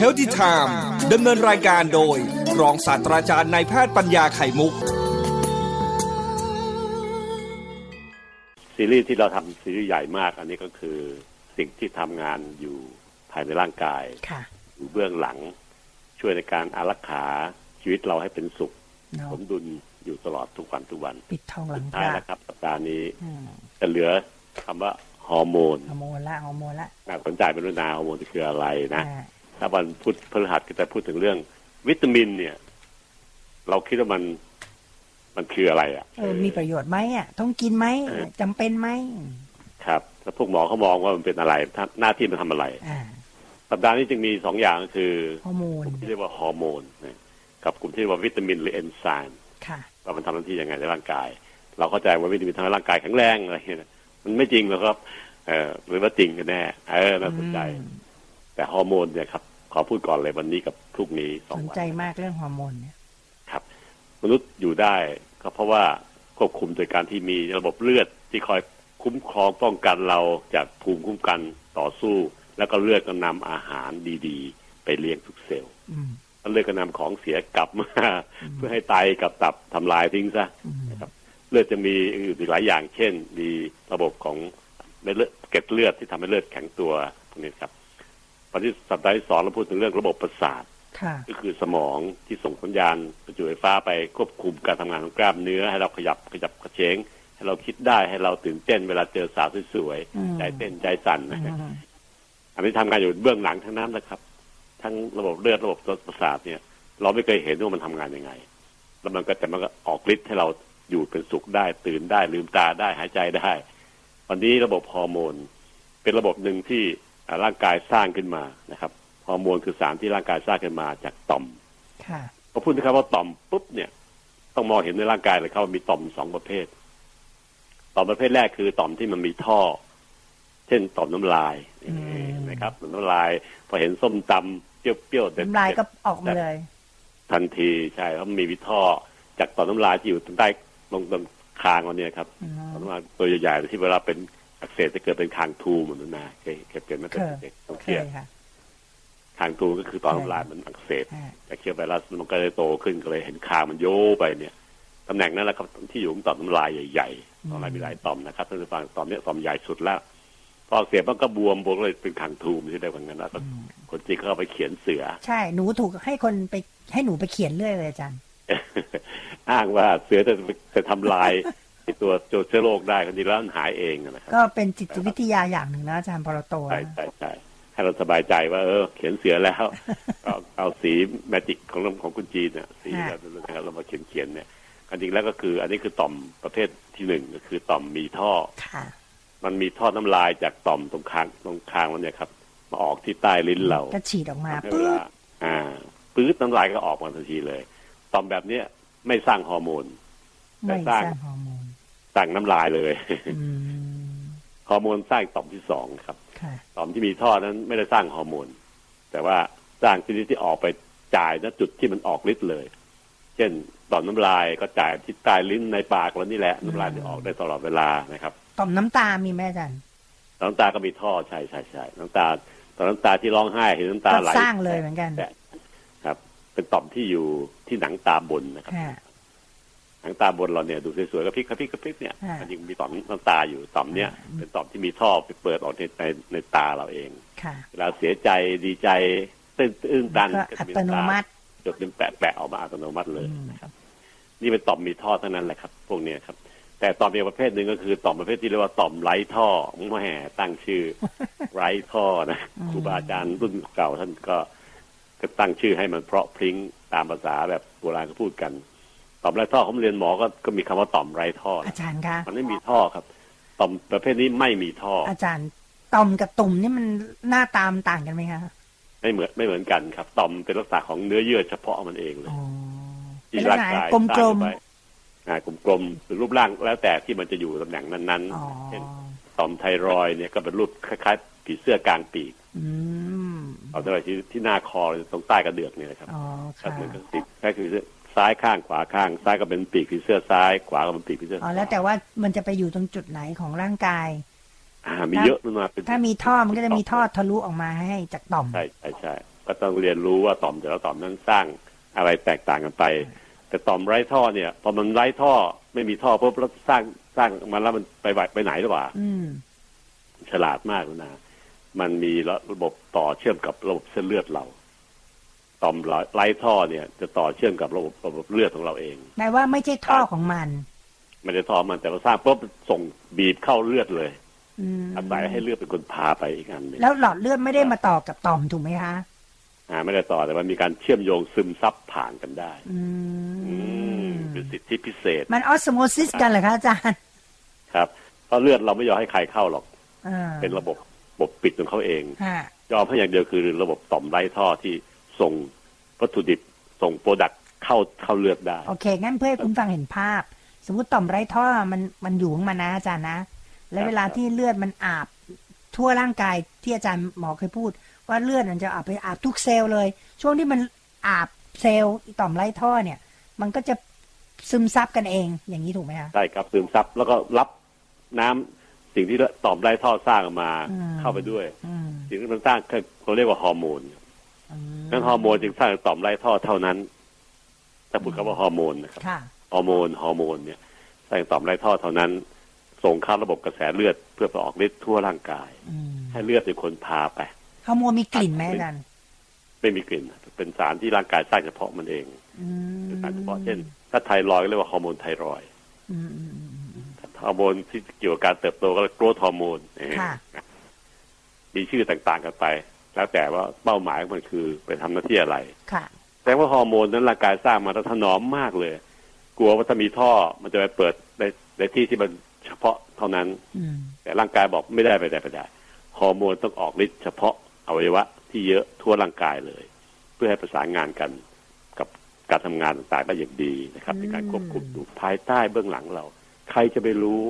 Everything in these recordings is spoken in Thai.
h e a l t h y Time ดำเนินรายการโดย รองศาสตราจารย์นายแพทย์ปัญญาไข่มุก ซีรีส์ที่เราทำซีรีส์ใหญ่มาก อันนี้ก็คือสิ่งที่ทำงานอยู่ภายในร่างกายค่ะอยู่เบื้องหลัง ช่วยในการอารักขาชีวิตเราให้เป็นสุขเนาะสมดุลอยู่ตลอด ทุกวันทุกวัน ปิดทองหลังพท้ายระแล้วครับสัปดาห์นี้อืมจะเหลือคำว่าฮอร์โมนฮอร์โมนละฮอร์โมนละน่าสนใจเป็นเรื่องนาฮอร์โมนคืออะไรนะอ่า ถ้าวันพุธพฤหัสก็จะพูดถึงเรื่อง วิตามินเนี่ย เราคิดว่ามันมันคืออะไรอะเออมีประโยชน์ไหมอะ ต้องกินไหมเออจำเป็นไหมครับแล้วพวกหมอเขามองว่ามันเป็นอะไรถ้าหน้าที่มันทำอะไรอ่าสัปดาห์นี้จึงมีสองอย่างก็คือฮอร์โมกนลุ่มที่เรียกว่าฮอร์โมนนะกับกลุ่มที่เรียกว่าวิตามินหรือเอนไซม์ค่ะว่ามันทำหน้าที่ยังไงในร่างกาย เราเข้าใจว่าวิตามินทำให้ร่างกายแข็งแรงอะไรเงี้ยนะมันไม่จริงหรอกครับ เออหรือว่าจริงกันแน่เออน่าสนใจอืม แต่ฮอร์โมนเนี่ยครับขอพูดก่อนเลยวันนี้กับพรุ่งนี้สอสงนวันใจมากเรื่องฮอร์โมนเนี่ยครับ มนุษย์อยู่ได้ก็เพราะว่าควบคุมโดยการที่มีระบบเลือดที่คอยคุ้มครองป้องกันเราจากภูมิคุ้มกันต่อสู้ แล้วก็เลือดก็นำอาหารดีๆ ไปเลี้ยงทุกเซลล์อืมแล้วเลือดก็นำของเสียกลับมาเพื่อให้ไตกับตับทำลายทิ้งซะอืมนะครับ เลือดจะมีอื่นอีกหลายอย่าง เช่น มีระบบของเม็ดเลือดเกล็ดเลือดที่ทำให้เลือดแข็งตัวพวกนี้ครับ วันที่สัปดาห์ที่สองเราพูดถึงเรื่องระบบประสาทค่ะก็คือสมองที่ส่งสัญญาณประจุไฟฟ้าไปควบคุมการทำงานของกล้ามเนื้อ ให้เราขยับขยับกระเฉงให้เราคิดได้ให้เราตื่นเต้นเวลาเจอสาวสวยอืมๆใจเต้นใจสั่นอืนะมอันนี้ทำงานอยู่เบื้องหลังทั้งนั้นนะครับ ทั้งระบบเลือดระบบประสาทเนี่ย เราไม่เคยเห็นว่ามันทำงานยังไง แล้วมันก็แต่มันก็ออกฤทธิ์ให้เราอยู่เป็นสุขได้ตื่นได้ลืมตาได้หายใจได้ วันนี้ระบบฮอร์โมน เป็นระบบหนึ่งที่อ่า ร่างกายสร้างขึ้นมานะครับฮอร์โมนคือสารที่ร่างกายสร้างขึ้นมาจากต่อมค่ะพอพูดนะครับว่าต่อมปุ๊บเนี่ย ต้องมองเห็นในร่างกายเลยครับว่ามีต่อมสองประเภท ต่อมประเภทแรกคือต่อมที่มันมีท่อ เช่นต่อมน้ำลายอืมนะครับต่อมน้ำลาย พอเห็นส้มตำเปรี้ยวๆเด็ดน้ำลายก็ออกมาเลย ทันทีใช่เพราะมันมีวิท่อ จากต่อมน้ำลายที่อยู่ตรงใต้ตรงตรงคางเราเนี่ยครับอืมต่อมน้ำลายตัวใหญ่ๆที่เวลาเป็น อักเสบจะเกิดเป็นคางทูเหมือนนั้นนะเคยเคยเป็นไหมเป็นเด็กต้องเคเคียยค่ะคางทูก็คือต่อมน้ำลายมันอักเสบอ่าแต่เชื้อไวรัสมันก็เลยโตขึ้นก็เลยเห็นคางมันโยไปเนี่ยตำแหน่งนั้นแหละครับที่อยู่ของต่อมน้ำลายใหญ่ๆต่อมน้ำลายมีหลายต่อมนะครับท่านผู้ฟังต่อมเนี้ยต่อมใหญ่สุดแล้วพออักเสียบมันก็บวมบวมก็เลยเป็นคางทูมที่ได้ว่างั้นแล้วก็คนจีนเขาเอาไปเขียนเสือ ใช่หนูถูกให้คนไปให้หนูไปเขียนเรื่อยเลยอาจารย์ อ้างว่าเสือจะจะทำลาย ไอ้ตัวตัวเชื้อโรคได้คนจริงแล้วมันหายเองนะครับก็เป็นจิตวิทยาอย่างหนึ่งนะอาจารย์พอเราโตใช่นะใช่ใช่ให้เราสบายใจว่า เออ เขียนเสือแล้วเอาเอาสีแมจิกของของคุณจีนเนี่ยสีแบบนั้นนะครับเรามาเขียนเขียนเนี่ยกันจริงแล้วก็คือ อันนี้คือต่อมประเภทที่หนึ่งก็คือต่อมมีท่อค่ะมันมีท่อน้ำลายจากต่อมตรงคางตรงคางมันเนี่ยครับ มาออกที่ใต้ลิ้นเราก็ฉีดออกมาทำให้เวปึ๊ลาบอ่าปื๊ดน้ำลายก็ออกมาทันทีเลย ต่อมแบบเนี้ยไม่สร้างฮอร์โมนแต่ไม่สร้าง สร้างฮอร์โมนสร้างน้ำลายเลยอืมฮอร์โมนสร้างต่อมที่สองครับค่ะต่อมที่มีท่อนั้นไม่ได้สร้างฮอร์โมน แต่ว่าสร้างชนิดที่ออกไปจ่ายณจุดที่มันออกฤทธิ์เลย เช่นต่อมน้ำลายก็จ่ายที่ใต้ลิ้นในปากเรานี่แหละน้ำลายที่ออกได้ตลอดเวลานะครับ ต่อมน้ำตามีไหมอาจารย์น้ำตาก็มีท่อใช่ใช่ใช่น้ำตาตอนน้ำตาที่ร้องไห้เห็นน้ำตาก็ไหลสร้างเลยเหมือนกันแต่ครับ เป็นต่อมที่อยู่ที่หนังตาบนนะครับ ค่ะหนังตาบนเราเนี่ยดูสวยๆกระพริบกระพริบกระพริบเนี่ยอ่ามัมันยังมีต่อมน้ำตาอยู่ต่อมเนี้ยเป็นต่อมที่มีท่อไปเปิดออกในในในตาเราเองค่ะเวลาเสียใจดีใจตื่นตื่นตันก็อัตโนมัติจดเป็นแปะแปะออกมาอัตโนมัติเลยอืมนะครับ นี่เป็นต่อมมีท่อเท่านั้นแหละครับ พวกเนี้ยครับ แต่ต่อมอีกประเภทหนึ่งก็คือต่อมประเภทที่เรียกว่าต่อมไร้ท่อแหมตั้งชื่อไร้ท่อนะครูบาอาจารย์รุ่นเก่าท่านก็ก็ตั้งชื่อให้มันเพราะพริ้งตามภาษาแบบโบราณก็พูดกัน ต่อมไร้ท่อผมเรียนหมอก็ก็มีคำว่าต่อมไร้ท่ออานะจารย์คะมันไม่มีท่อครับ ต่อมประเภทนี้ไม่มีท่อ อาจารย์ต่อมกับตุ่มนี่มันหน้าตามนต่างกันไหมคะไม่เหมือนไม่เหมือนกันครับ ต่อมเป็นลักษณะของเนื้อเยื่อเฉพาะมันเองเลยอ๋อที่เป็นลัร่ากษณะกายกลมสกลร้างมขึ้นไปอ่ากลมๆหรือรูปร่างแล้วแต่ที่มันจะอยู่ตำแหน่งนั้นอ๋อๆเช่นต่อมไทรอยด์เนี่ยก็เป็นรูปคล้ายๆผีเสื้อกลางปีกอืมต่อมไทรอยด์ที่ที่หน้าคอตรงใต้กระเดือกเนี่ยนะครับอ๋อก็ค่ะเหมือนกับปีกแค่คือ ซ้ายข้างขวาข้าง ซ้ายก็เป็นปีกผีเสื้อซ้าย ขวาก็เป็นปีกผีเสื้ออ๋อขแล้วแต่ว่ามันจะไปอยู่ตรงจุดไหนของร่างกาย อ่า มีเยอะมากเป็นถ้ามีท่อมันก็จะมีท่อทะลุออกมาให้จากต่อมใช่ใช่ใช่ก็ต้องเรียนรู้ว่าต่อมแต่ละต่อมนั้นสร้างอะไรแตกต่างกันไป แต่ต่อมไร้ท่อเนี่ยพอมันไร้ท่อไม่มีท่อปุ๊บแล้วสร้างสร้างมันแล้วมันไปไหวไปไหนหรือเปล่าอืมฉลาดมากนะมันมีระบบต่อเชื่อมกับระบบเส้นเลือดเรา ต่อมไร้ท่อเนี่ย จะต่อเชื่อมกับระบบระบบเลือดของเราเองแปลว่าไม่ใช่ท่อของมัน ไม่ได้ท่อมันแต่เราสร้างปุ๊บส่งบีบเข้าเลือดเลยอืมอาศัยให้เลือดเป็นคนพาไปอีกอันหนึ่งแล้วหลอดเลือดไม่ได้มาต่อกับต่อมถูกไหมคะอ่าไม่ได้ต่อแต่มันมีการเชื่อมโยงซึมซับผ่านกันได้อือืมมเป็นสิทธิพิเศษ มันออสโมซิสกันเหรอคะอาจารย์ ครับเพราะเลือดเราไม่ยอมให้ใครเข้าหรอกอ่าเป็นระบบระบบปิดของเขาเองฮะยอมให้อย่างเดียวคือระบบต่อมไร้ท่อที่ส่ง วัตถุดิบส่ง product เข้าเข้าเลือดได้ โอเค งั้นเพื่อให้คุณฟังเห็นภาพ สมมติต่อมไร้ท่อมันมันอยู่ของมันนะอาจารย์นะ แล้วเวลาที่เลือดมันอาบทั่วร่างกายที่อาจารย์หมอเคยพูด ว่าเลือดมันจะอาบไปอาบทุกเซลล์เลย ช่วงที่มันอาบเซลล์ต่อมไร้ท่อเนี่ย มันก็จะซึมซับกันเองอย่างนี้ถูกไหมคะใช่ครับซึมซับแล้วก็รับน้ำสิ่งที่ต่อมไร้ท่อสร้างออกมาอืมเข้าไปด้วยอืมสิ่งที่มันสร้างคือเขาเรียกว่าฮอร์โมนอืม นั้นฮอร์โมนจึงสร้างต่อมไร้ท่อเท่านั้นถ้าพูดคำว่าฮอร์โมนนะครับค่ะฮอร์โมนฮอร์โมนเนี่ยสร้างต่อมไร้ท่อเท่านั้น ส่งเข้าระบบกระแสเลือดเพื่อไปออกฤทธิ์ทั่วร่างกายอืมให้เลือดเป็นคนพาไปฮอร์โมนมีกลิ่นไหมอาจารย์ไม่มีกลิ่น เป็นสารที่ร่างกายสร้างเฉพาะมันเองอืมเป็นสารเฉพาะเช่น ถ้าไทรอยด์ก็เรียกว่าฮอร์โมนไทรอยด์อืมอืมอืมอืมฮอร์โมนที่เกี่ยวกับการเติบโตก็เรียก growth hormoneค่ะมีชื่อต่างๆกันไป แล้วแต่ว่าเป้าหมายของมันคือไปทำหน้าที่อะไรค่ะแต่ว่าฮอร์โมนนั้นร่างกายสร้างมาแล้วถนอมมากเลย กลัวว่าถ้ามีท่อมันจะไปเปิดในในที่ที่มันเฉพาะเท่านั้นอืมแต่ร่างกายบอกไม่ได้ไปได้ไปได้ฮอร์โมนต้องออกฤทธิ์เฉพาะอวัยวะที่เยอะทั่วร่างกายเลย เพื่อให้ประสานงานกันกับการทำงานต่างๆได้อย่างดีนะครับในการควบคุมอยู่ภายใต้เบื้องหลังเรา ใครจะไปรู้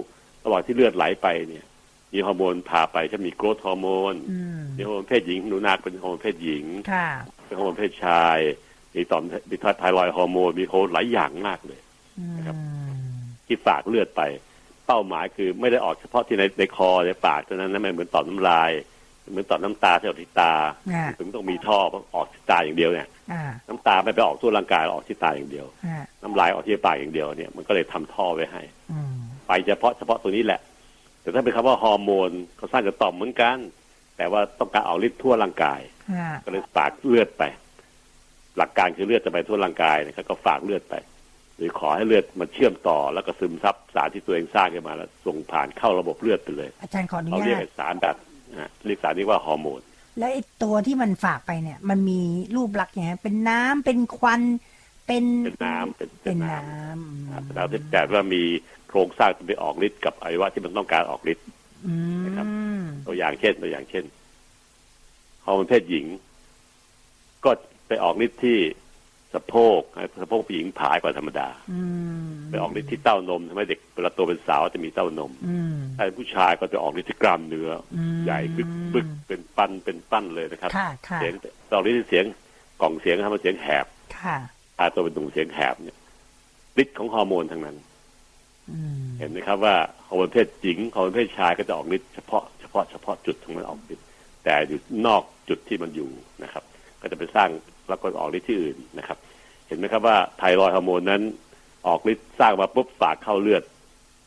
ระหว่างที่เลือดไหลไปเนี่ย มีฮอร์โมนพาไปจะมี growth hormone อืมมีฮอร์โมนเพศหญิงหนูนาเป็นฮอร์โมนเพศหญิงค่ะเป็นฮอร์โมนเพศชาย มีต่อมมี thyroid hormone มีโคหลายอย่างมากเลยอืมนะครับที่ฝากเลือดไป เป้าหมายคือไม่ได้ออกเฉพาะที่ในในคอในปากเท่านั้นนะไม่เหมือนต่อมน้ำลายเหมือนต่อมน้ำตาที่ออกที่ตาอ่าถึงต้องมีท่อออกที่ตาอย่างเดียวเนี่ยอ่าน้ำตาไม่ไปออกทั่วร่างกายออกที่ตาอย่างเดียวอ่าน้ำลายออกที่ปากอย่างเดียวเนี่ยมันก็เลยทำท่อไว้ให้อืมไปเฉพาะเฉพาะตรงนี้แหละ แต่ถ้าเป็นคำว่าฮอร์โมนเขาสร้างกับต่อมเหมือนกัน แต่ว่าต้องการออกฤทธิ์ทั่วร่างกายอ่าก็เลยฝากเลือดไป หลักการคือเลือดจะไปทั่วร่างกายนะครับก็ฝากเลือดไป หรือขอให้เลือดมันเชื่อมต่อ แล้วก็ซึมซับสารที่ตัวเองสร้างขึ้นมาแล้วส่งผ่านเข้าระบบเลือดไปเลย อาจารย์ขออนุเราเรียกญาตไอ้สารแบบนะฮะเรียกสารนี้ว่าฮอร์โมนแล้วไอ้ตัวที่มันฝากไปเนี่ย มันมีรูปลักษณ์อย่างไงเป็นน้ำเป็นควัน เป็นเป็นน้ำเป็นเป็นน้น้ำครับแล้วที่แต่ว่ามีโครงสร้างที่ไปออกฤทธิ์กับอวัยวะที่มันต้องการออกฤทธิ์อืนะครับมตัวอย่างเช่นตัวอย่างเช่นฮอร์โมนเพศหญิง ก็ไปออกฤทธิ์ที่สะโพกสะโพกผู้หญิงผายกว่าธรรมดาอืมไปออกฤทธิ์ที่เต้านมทำให้เด็กเวลาโตเป็นสาวจะมีเต้านมอืมถ้าเป็นผู้ชายก็จะออกฤทธิ์ที่กล้ามเนื้ออมใหญ่บึกบึกเป็นปั้นเป็นปั้นเลยนะครับค่ะค่ะเสียงตอนนี้เสียงกล่องเสียงทำให้เสียงแหบค่ะ พาตัวเป็นตุ่มเสียงแหบเนี่ยฤทธิ์ของฮอร์โมนทั้งนั้นอืมเห็นไหมครับว่าฮอร์โมนเพศหญิงฮอร์โมนเพศชายก็จะออกฤทธิ์เฉพาะเฉพาะเฉพาะจุดของมันออกฤทธิ์แต่อยู่นอกจุดที่มันอยู่นะครับ ก็จะไปสร้างแล้วก็ออกฤทธิ์ที่อื่นนะครับ เห็นไหมครับว่าไทรอยด์ฮอร์โมนนั้น ออกฤทธิ์สร้างมาปุ๊บฝากเข้าเลือด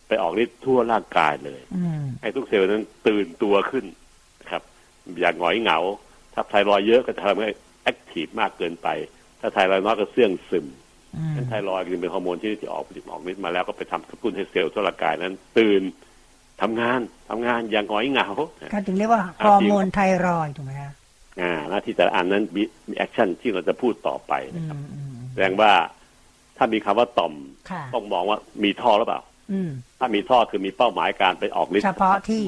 ไปออกฤทธิ์ทั่วร่างกายเลยอืมให้ทุกเซลล์นั้นตื่นตัวขึ้นนะครับ อย่างหงอยเหงา ถ้าไทรอยด์เยอะก็จะทำให้ active มากเกินไป ถ้าไทรอยด์น้อยก็เสื่องซึมอืมนั้นไทรอยด์จึงเป็นฮอร์โมนที่จะออกผลิตออกฤทธิ์มาแล้วก็ไปทำกระตุ้นให้เซลล์ทั่วร่างกายนั้น ตื่นทำงานทำงานอย่างหงอยเหงาก็ถึงเรียกว่าฮอร์โมนไทรอยด์ถูกไหมคะอ่าหน้าที่แต่ละอันนั้นมีมี action ที่เราจะพูดต่อไปอืนะครับมอืมแสดงว่าถ้ามีคำว่าต่อมค่ะต้องมองว่ามีท่อหรือเปล่าอืมถ้ามีท่อคือมีเป้าหมายการไปออกฤทธิ์เฉพาะที่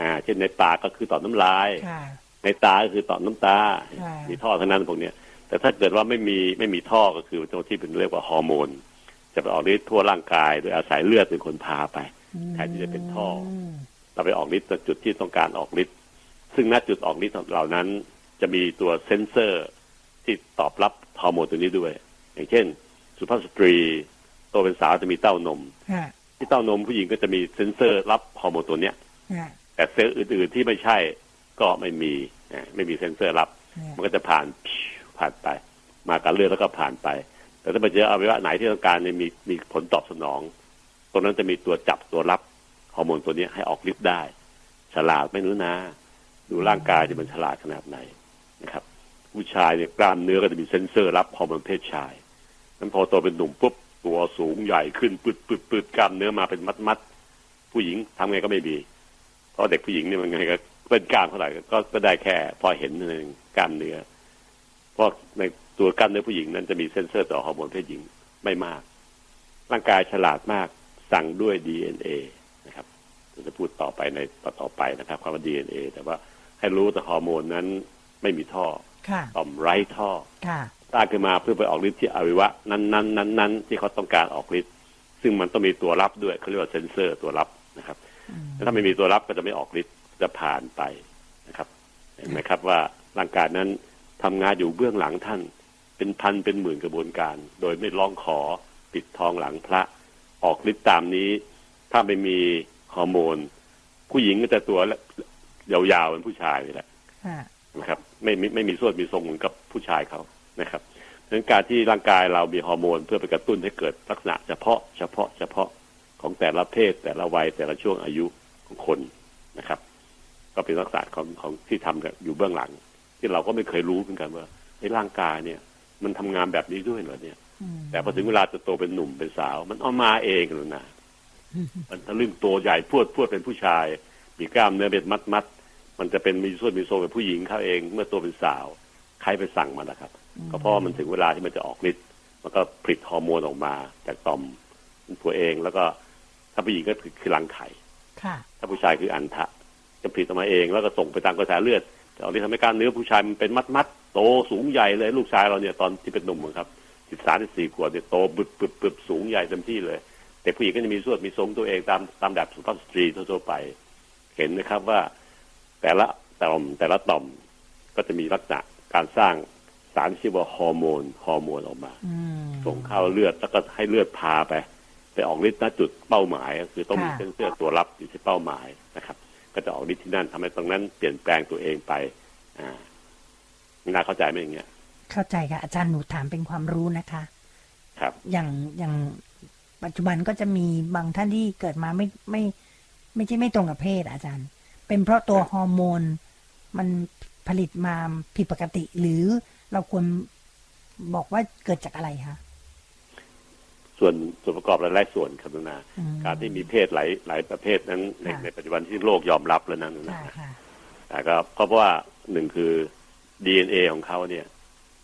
อ่า เช่นในปากก็คือต่อมน้ำลายค่ะในตาก็คือต่อมน้ำตาค่ะมีท่อเท่านั้นพวกเนี้ย แต่ถ้าเกิดว่าไม่มีไม่มีท่อก็คือตัวที่เป็นเรียกว่าฮอร์โมน จะไปออกฤทธิ์ทั่วร่างกาย โดยอาศัยเลือดเป็นคนพาไปแทนที่จะเป็นท่อมเราไปออกฤทธิ์ณจุดที่ต้องการออกฤทธิ์ซึ่งณจุดออกฤทธิ์เหล่านั้น จะมีตัวเซนเซอร์ที่ตอบรับฮอร์โมนตัวนี้ด้วย อย่างเช่น สุภาพสตรีโตเป็นสาวจะมีเต้านมค่ะที่เต้านมผู้หญิงก็จะมีเซนเซอร์รับฮอร์โมนตัวเนี้ยค่ะแต่เซลล์อื่น ๆที่ไม่ใช่ก็ไม่มีนะไม่มีเซนเซอร์รับเนี่ยมันก็จะผ่าน ผ่านไป มากับเลือดแล้วก็ผ่านไป แต่ถ้าไปเจออวัยวะไหนที่ต้องการเนี่ยมีมีผลตอบสนอง ตรงนั้นจะมีตัวจับตัวรับฮอร์โมนตัวนี้ให้ออกฤทธิ์ได้ ฉลาดไม่รู้นะ ดูร่างกายจะมันฉลาดขนาดไหนนะครับ ผู้ชายเนี่ยกล้ามเนื้อก็จะมีเซ็นเซอร์รับฮอร์โมนเพศชายนั้นพอโตเป็นหนุ่มปุ๊บตัวสูงใหญ่ขึ้นปืดปืดปืดกล้ามเนื้อมาเป็นมัดมัดผู้หญิงทำไงก็ไม่มีเพราะเด็กผู้หญิงเนี่ยมันไงก็เบ่งกล้ามเท่าไหร่ก็ก็ได้แค่ พอเห็นนึงกล้ามเนื้อ เพราะในตัวกล้ามเนื้อผู้หญิงนั้นจะมีเซ็นเซอร์ต่อฮอร์โมนเพศหญิงไม่มาก ร่างกายฉลาดมากสั่งด้วย DNA นะครับเราจะพูดต่อไปในต่อต่อไปนะครับคำว่า DNA แต่ว่าให้รู้แต่ฮอร์โมนนั้นไม่มีท่อค่ะต่อมไร้ท่อค่ะสร้างขึ้นมาเพื่อไปออกฤทธิ์ที่อวัยวะนั้นๆนั้นนั้นๆที่เขาต้องการออกฤทธิ์ซึ่งมันต้องมีตัวรับด้วยเขาเรียกว่าเซนเซอร์ตัวรับนะครับอืมถ้าไม่มีตัวรับก็จะไม่ออกฤทธิ์จะผ่านไปนะครับเห็นไหมครับว่าร่างกายนั้น ทำงานอยู่เบื้องหลังท่าน เป็นพันเป็นหมื่นกระบวนการ โดยไม่ร้องขอปิดทองหลังพระ ออกฤทธิ์ตามนี้ ถ้าไม่มีฮอร์โมน ผู้หญิงก็จะตัวยาวๆเหมือนผู้ชายนี่แหละค่ะนะครับ ไม่ไม่ไม่มีส่วนมีทรงเหมือนกับผู้ชายเขานะครับดังนั้นการที่ร่างกายเรามีฮอร์โมน เพื่อไปกระตุ้นให้เกิดลักษณะเฉพาะเฉพาะเฉพาะของแต่ละเพศ แต่ละวัยแต่ละช่วงอายุของคนนะครับ ก็เป็นลักษณะของของที่ทำกันอยู่เบื้องหลัง ที่เราก็ไม่เคยรู้เหมือนกันว่าไอ้ร่างกายเนี่ย มันทำงานแบบนี้ด้วยเหรอเนี่ยอืมแต่พอถึงเวลาจะโตเป็นหนุ่มเป็นสาว มันเอามาเองเลยนะมันทะลึ่งตัวใหญ่พรวดพรวดเป็นผู้ชาย มีกล้ามเนื้อเป็นมัดมัดๆมันจะเป็นมีส่วนมีทรงเป็นผู้หญิงเขาเอง เมื่อตัวเป็นสาว ใครไปสั่งมันนะครับ ก็เพราะว่ามันถึงเวลาที่มันจะออกฤทธิ์มันก็ผลิตฮอร์โมนออกมาจากต่อมตัวเองแล้วก็ถ้าผู้หญิงก็คือคือรังไข่ค่ะถ้าผู้ชายคืออันทะจะผลิตออกมาเองแล้วก็ส่งไปตามกระแสเลือดแต่ตอนนี้ทำให้กล้ารเนื้อผู้ชายมันเป็นมัดมัดๆโตสูงใหญ่เลยลูกชายเราเนี่ยตอนที่เป็นหนุ่มอะครับสิบสามสิบสี่ขวบเนี่ยโตบึบบึบบึบสูงใหญ่เต็มที่เลย แต่ผู้หญิงก็จะมีส่วนมีทรงตัวเองตามตามแบบสุภาพสตรีทั่วๆไป เห็นนะครับว่าแต่ละต่อมแต่ละต่อมก็จะมีลักษณะการสร้างสารที่ชื่อว่าฮอร์โมนฮอร์โมนออกมาอืมส่งเข้าเลือดแล้วก็ให้เลือดพาไป ไปออกฤทธิ์ณจุดเป้าหมายก็คือต้องมีค่ะเส้นเสื้อตัวรับอยู่ที่เป้าหมายนะครับ ก็จะออกฤทธิ์ที่นั่นทำให้ตรงนั้นเปลี่ยนแปลงตัวเองไป อ่าน่าเข้าใจไหมอย่างเงี้ย เข้าใจค่ะอาจารย์หนูถามเป็นความรู้นะคะ ครับ อย่างอย่างปัจจุบันก็จะมีบางท่านที่เกิดมาไม่ไม่ ไม่ใช่ไม่ตรงกับเพศอาจารย์ เป็นเพราะตัวฮอร์โมนมันผลิตมาผิดปกติ หรือเราควรบอกว่าเกิดจากอะไรคะ ส่วนส่วนประกอบหลายๆส่วนครับนุนาอืมการที่มีเพศหลายหลายประเภทนั้นในค่ะในปัจจุบันที่โลกยอมรับแล้วนะนุนาค่ะค่ะแต่ก็เพราะว่าหนึ่งคือ DNA ของเขาเนี่ย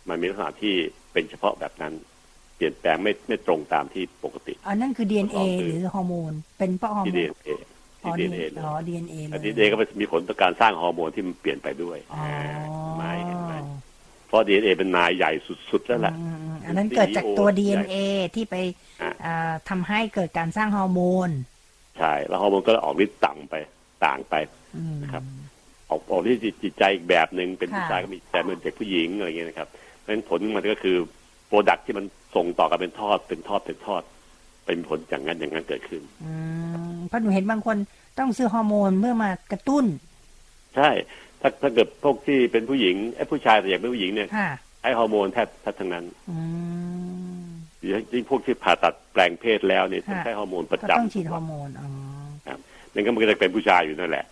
มันมีลักษณะที่เป็นเฉพาะแบบนั้น เปลี่ยนแปลงไม่ไม่ตรงตามที่ปกติอันนั่นคือ DNA อ๋อคือหรือฮอร์โมน เป็นเพราะฮอร์ที่โมน DNA อ๋ที่อ DNA เลยอ๋อ DNA เลแต่ย DNA ก็มีผลต่อการสร้างฮอร์โมนที่มันเปลี่ยนไปด้วยอ๋อไม่เห็นไหมเพราะ DNA เป็นนายใหญ่สุดๆแล้วแหละอืมอันนั้นเกิดจากตัว DNA ที่ไป อะอ่าทำให้เกิดการสร้างฮอร์โมนใช่แล้วฮอร์โมนก็ออกฤทธิ์ต่างไปต่างไปอืมนะครับออกออกฤทธิ์จิตใจอีกแบบหนึ่งเป็นผู้ค่ะชายก็มีจิตใจเหมือนเด็กผู้หญิงอะไรอย่างเงี้ยนะครับเพราะฉะนั้นผลมันก็คือโปรดักที่มันส่งต่อกันเป็นทอดเป็นทอดเป็นทอด เป็นผลอย่างนั้นอย่างนั้นเกิดขึ้นอืมเพราะหนูเห็นบางคนต้องซื้อฮอร์โมนเมื่อมากระตุ้น ใช่ ถ้าถ้าเกิดพวกที่เป็นผู้หญิงไอ้ผู้ชายแต่อยากเป็นผู้หญิงเนี่ยค่ะใช้ฮอร์โมนแทบแทบทั้งนั้น อืม ยิ่งพวกที่ผ่าตัดแปลงเพศแล้วเนี่ยต้องค่ะใช้ฮอร์โมนประก็จำต้องฉีดฮอร์โมนอ๋อนั่นก็มันก็จะเป็นผู้ชายอยู่นั่นแหละ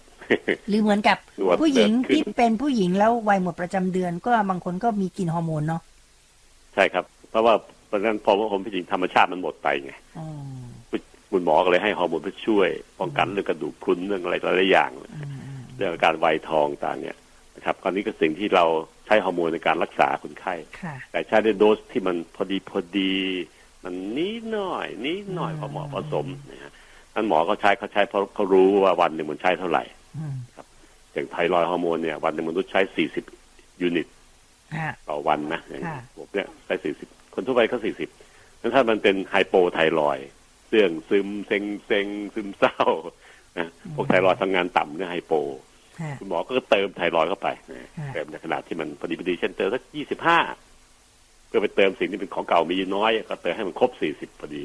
หรือเหมือนกับหนวดผู้หญิงเกิดขึ้นที่เป็นผู้หญิงแล้ววัยหมดประจำเดือน ก็บางคนก็มีกินฮอร์โมนเนาะใช่ครับ เพราะว่าเพราะฉะนั้นพอผมผู้หญิงธรรมชาติมันหมดไปไงอืมคุณหมอก็เลยให้ฮอร์โมนเพื่อช่วย ป้องกันเรื่องกระดูกพรุนเรื่องอะไรหลายๆอย่างอืมอืมเรื่องการไวยทองต่างเนี่ย นะครับตอนนี้ก็สิ่งที่เราใช้ฮอร์โมนในการรักษาคนไข้ค่ะแต่ใช้ในโดสที่มันพอดีพอดี มันนิดหน่อยนิดหน่อยพอเหมาะพอสมนะฮะท่านหมอเขาใช้เขาใช้เพราะเขารู้ว่าวันหนึ่งมันใช้เท่าไหร่อืมอย่างไทรอยด์ฮอร์โมนเนี่ย วันหนึ่งมนุษย์ใช้40 unit ค่ะต่อวันนะอย่างค่ะผมเนี่ยใช้40คนทั่วไปก็40นั้นถ้ามันเป็น hypothyroid เซื่องซึมเซ็งเซ็งซึมเศร้านะพวกไทรอยด์ทำงานต่ำเนี่ยไฮโป ค่ะคุณหมอก็เติมไทรอยด์เข้าไปนะค่ะเติมในขนาดที่มันพอดีพอดีเช่นเติมสักยี่สิบห้าเพื่อไปเติมสิ่งที่เป็นของเก่ามีน้อยก็เติมให้มันครบสี่สิบพอดี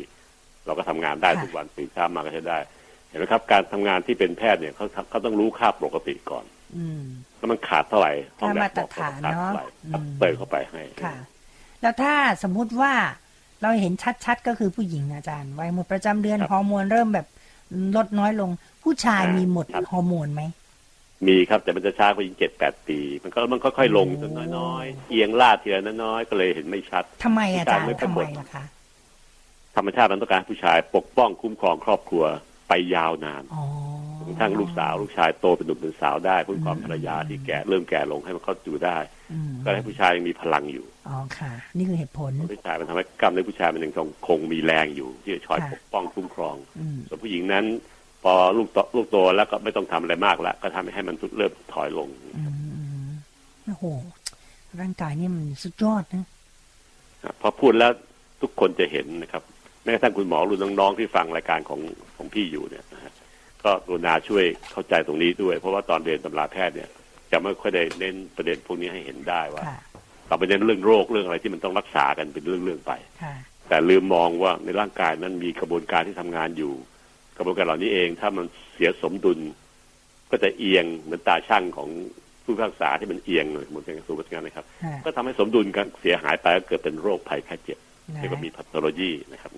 เราก็ทำงานได้ทุกวันตื่นเช้ามาก็ใช้ได้ เห็นไหมครับ การทำงานที่เป็นแพทย์เนี่ยเขาเขาต้องรู้ค่าปกติก่อนอืมแล้วมันขาดเท่าไหร่ห้องแลบถ้ามาตรฐานบอกว่ขดเนอะท่ไหร่อืมเติมเข้าไปให้ค่ะ แล้วถ้าสมมุติว่าเราเห็นชัดๆก็คือผู้หญิงอาจารย์วัยหมดประจำเดือนฮอร์โมนเริ่มแบบลดน้อยลง ผู้ชายมีหมดฮอร์โมนไหม มีครับแต่มันจะช้ากว่ายิงเจ็ดแปดปี มันก็มันค่อยๆลงจนน้อยๆเอียงลาดทีละน้อยๆก็เลยเห็นไม่ชัดทำไมอาจารย์ผู้ชายไม่ค่อยทำหมไมดล่ะคะธรรมชาติมันต้องการให้ผู้ชายปกป้องคุ้มครองครอบครัวไปยาวนานอ๋อจนกระทั้งลูกสาวลูกชายโตเป็นหนุ่มเป็นสาวได้คุ้มครองภรรยาที่แก่เริ่มแก่ลงให้มันเข้าอยู่ได้อืมก็ให้ผู้ชายยังมีพลังอยู่อ๋อค่ะ นี่คือเหตุผลผู้ชายมันทำให้กล้ามเนื้อผู้ชายมันยังคงคงมีแรงอยู่ที่จะช่วยค่ะปกป้องคุ้มครองอืมส่วนผู้หญิงนั้น พอลูกโตลูกโตแล้วก็ไม่ต้องทำอะไรมากแล้วก็ทำให้มันเริ่มถอยลงอืมอืมโอ้โหร่างกายนี่มันสุดยอดนะครับพอพูดแล้วทุกคนจะเห็นนะครับแม้กระทั่งคุณหมอหรือน้องๆที่ฟังรายการของของพี่อยู่เนี่ยนะฮะก็กรุณาช่วยเข้าใจตรงนี้ด้วย เพราะว่าตอนเรียนตำราแพทย์เนี่ย จะไม่ค่อยได้เน้นประเด็นพวกนี้ให้เห็นได้ว่าค่ะเราไปเน้นเรื่องโรคเรื่องอะไรที่มันต้องรักษากันเป็นเรื่องๆไปค่ะแต่ลืมมองว่าในร่างกายนั้นมีกระบวนการที่ทำงานอยู่ กระบวนการเหล่านี้เอง ถ้ามันเสียสมดุล ก็จะเอียงเหมือนตาช่างของผู้พิพากษาที่มันเอียงเลยเหมือนกันสูบัติการนะครับค่ะก็ทำให้สมดุลกันเสียหายไปก็เกิดเป็นโรคภัยไข้เจ็บนะแล้วก็มีพัทโลจีนะครับ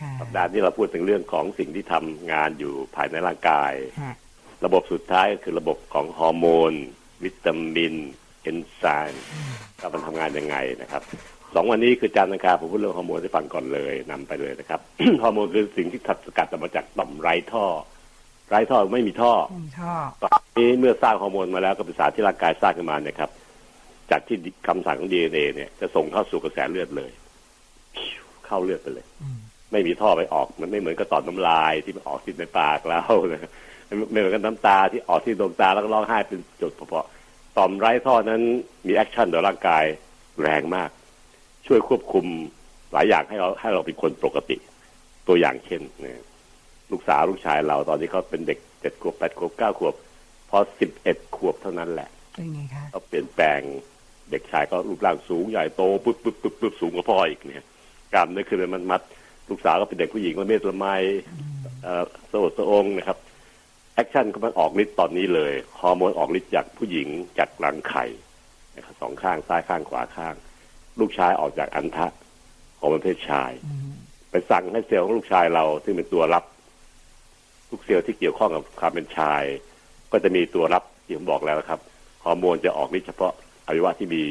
ค่ะสัปดาห์นี้เราพูดถึงเรื่องของสิ่งที่ทำงานอยู่ภายในร่างกายค่ะระบบสุดท้ายก็คือระบบของฮอร์โมน วิตามิน เอนไซม์ว่ามันทำงานยังไงนะครับสองวันนี้คือจันทร์อังคารผมพูดเรื่องฮอร์โมนให้ฟังก่อนเลยนำไปเลยนะครับฮอร์โมนคือสิ่งที่ถัดสกัดออกมาจากต่อมไร้ท่อ ไร้ท่อไม่มีท่อไม่มีท่อตอนนี้เมื่อสร้างฮอร์โมนมาแล้วก็เป็นสารที่ร่างกายสร้างขึ้นมาเนี่ยครับ จากที่คำสั่งของดีเอ็นเอเนี่ยจะส่งเข้าสู่กระแสเลือดเลย เข้าเลือดไปเลยอืมไม่มีท่อไปออกมันไม่เหมือนกับต่อมน้ำลายที่มันออกที่ในปากเรานะไม่เหมือนกับน้ำตาที่ออกที่ดวงตาแล้วก็ร้องไห้เป็นจุดเฉพาะ ต่อมไร้ท่อนั้นมี action ต่อร่างกายแรงมาก ช่วยควบคุมหลายอย่างให้เราให้เราเป็นคนปกติ ตัวอย่างเช่นเนี่ยลูกสาวลูกชายเราตอนนี้เขาเป็นเด็กเจ็ดขวบแปดขวบเก้าขวบ พอสิบเอ็ดขวบเท่านั้นแหละเป็นไงคะก็เปลี่ยนแปลงเด็กชายก็รูปร่างสูงใหญ่โตปุ๊บปุ๊บปุ๊บปุ๊บสูงกว่าพ่ออีกเนี่ยกล้ามเนื้อคือมันมัดลูกสาวก็เป็นเด็กผู้หญิงละเมียดละไมเอ่อสะโอดสะองนะครับ action ก็มันออกฤทธิ์ตอนนี้เลยฮอร์โมนออกฤทธิ์จากผู้หญิงจากรังไข่นะครับสองข้างซ้ายข้างขวาข้าง ลูกชายออกจากอันทะของประเภทชายอืมไปสั่งให้เซลล์ของลูกชายเรา ซึ่งเป็นตัวรับ ทุกเซลล์ที่เกี่ยวข้องกับความเป็นชาย ก็จะมีตัวรับที่ผมบอกแล้วนะครับฮอร์โมนจะออกฤทธิ์เฉพาะอวัยวะที่มี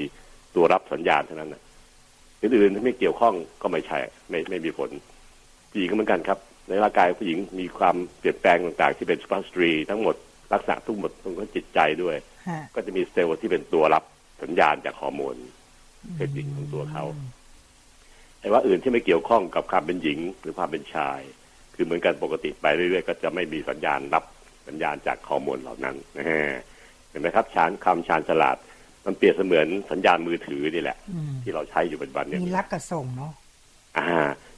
ตัวรับสัญญาณเท่านั้นนะอื่นๆที่ไม่เกี่ยวข้องก็ไม่ใช่ไม่ไม่มีผลผู้หญิงก็เหมือนกันครับ ในร่างกายผู้หญิงมีความเปลี่ยนแปลงต่างๆ ที่เป็นสุภาพสตรี ทั้งหมดลักษณะทุกหมดตรงนั้นจิตใจด้วยฮะก็จะมีเซลล์ที่เป็นตัวรับสัญญาณจากฮอร์โมนเพศหญิงของตัวเขาไอ้ว่าอื่นที่ไม่เกี่ยวข้องกับความเป็นหญิงหรือความเป็นชาย คือเหมือนกันปกติไปเรื่อยๆก็จะไม่มีสัญญาณรับสัญญาณจากฮอร์โมนเหล่านั้นนะฮะเห็นไหมครับชานคำชานฉลาด มันเปรียบเสมือนสัญญาณมือถือนี่แหละอืมที่เราใช้อยู่ปัจจุบันเนี่ยมีรับกับส่งเนาะอ่า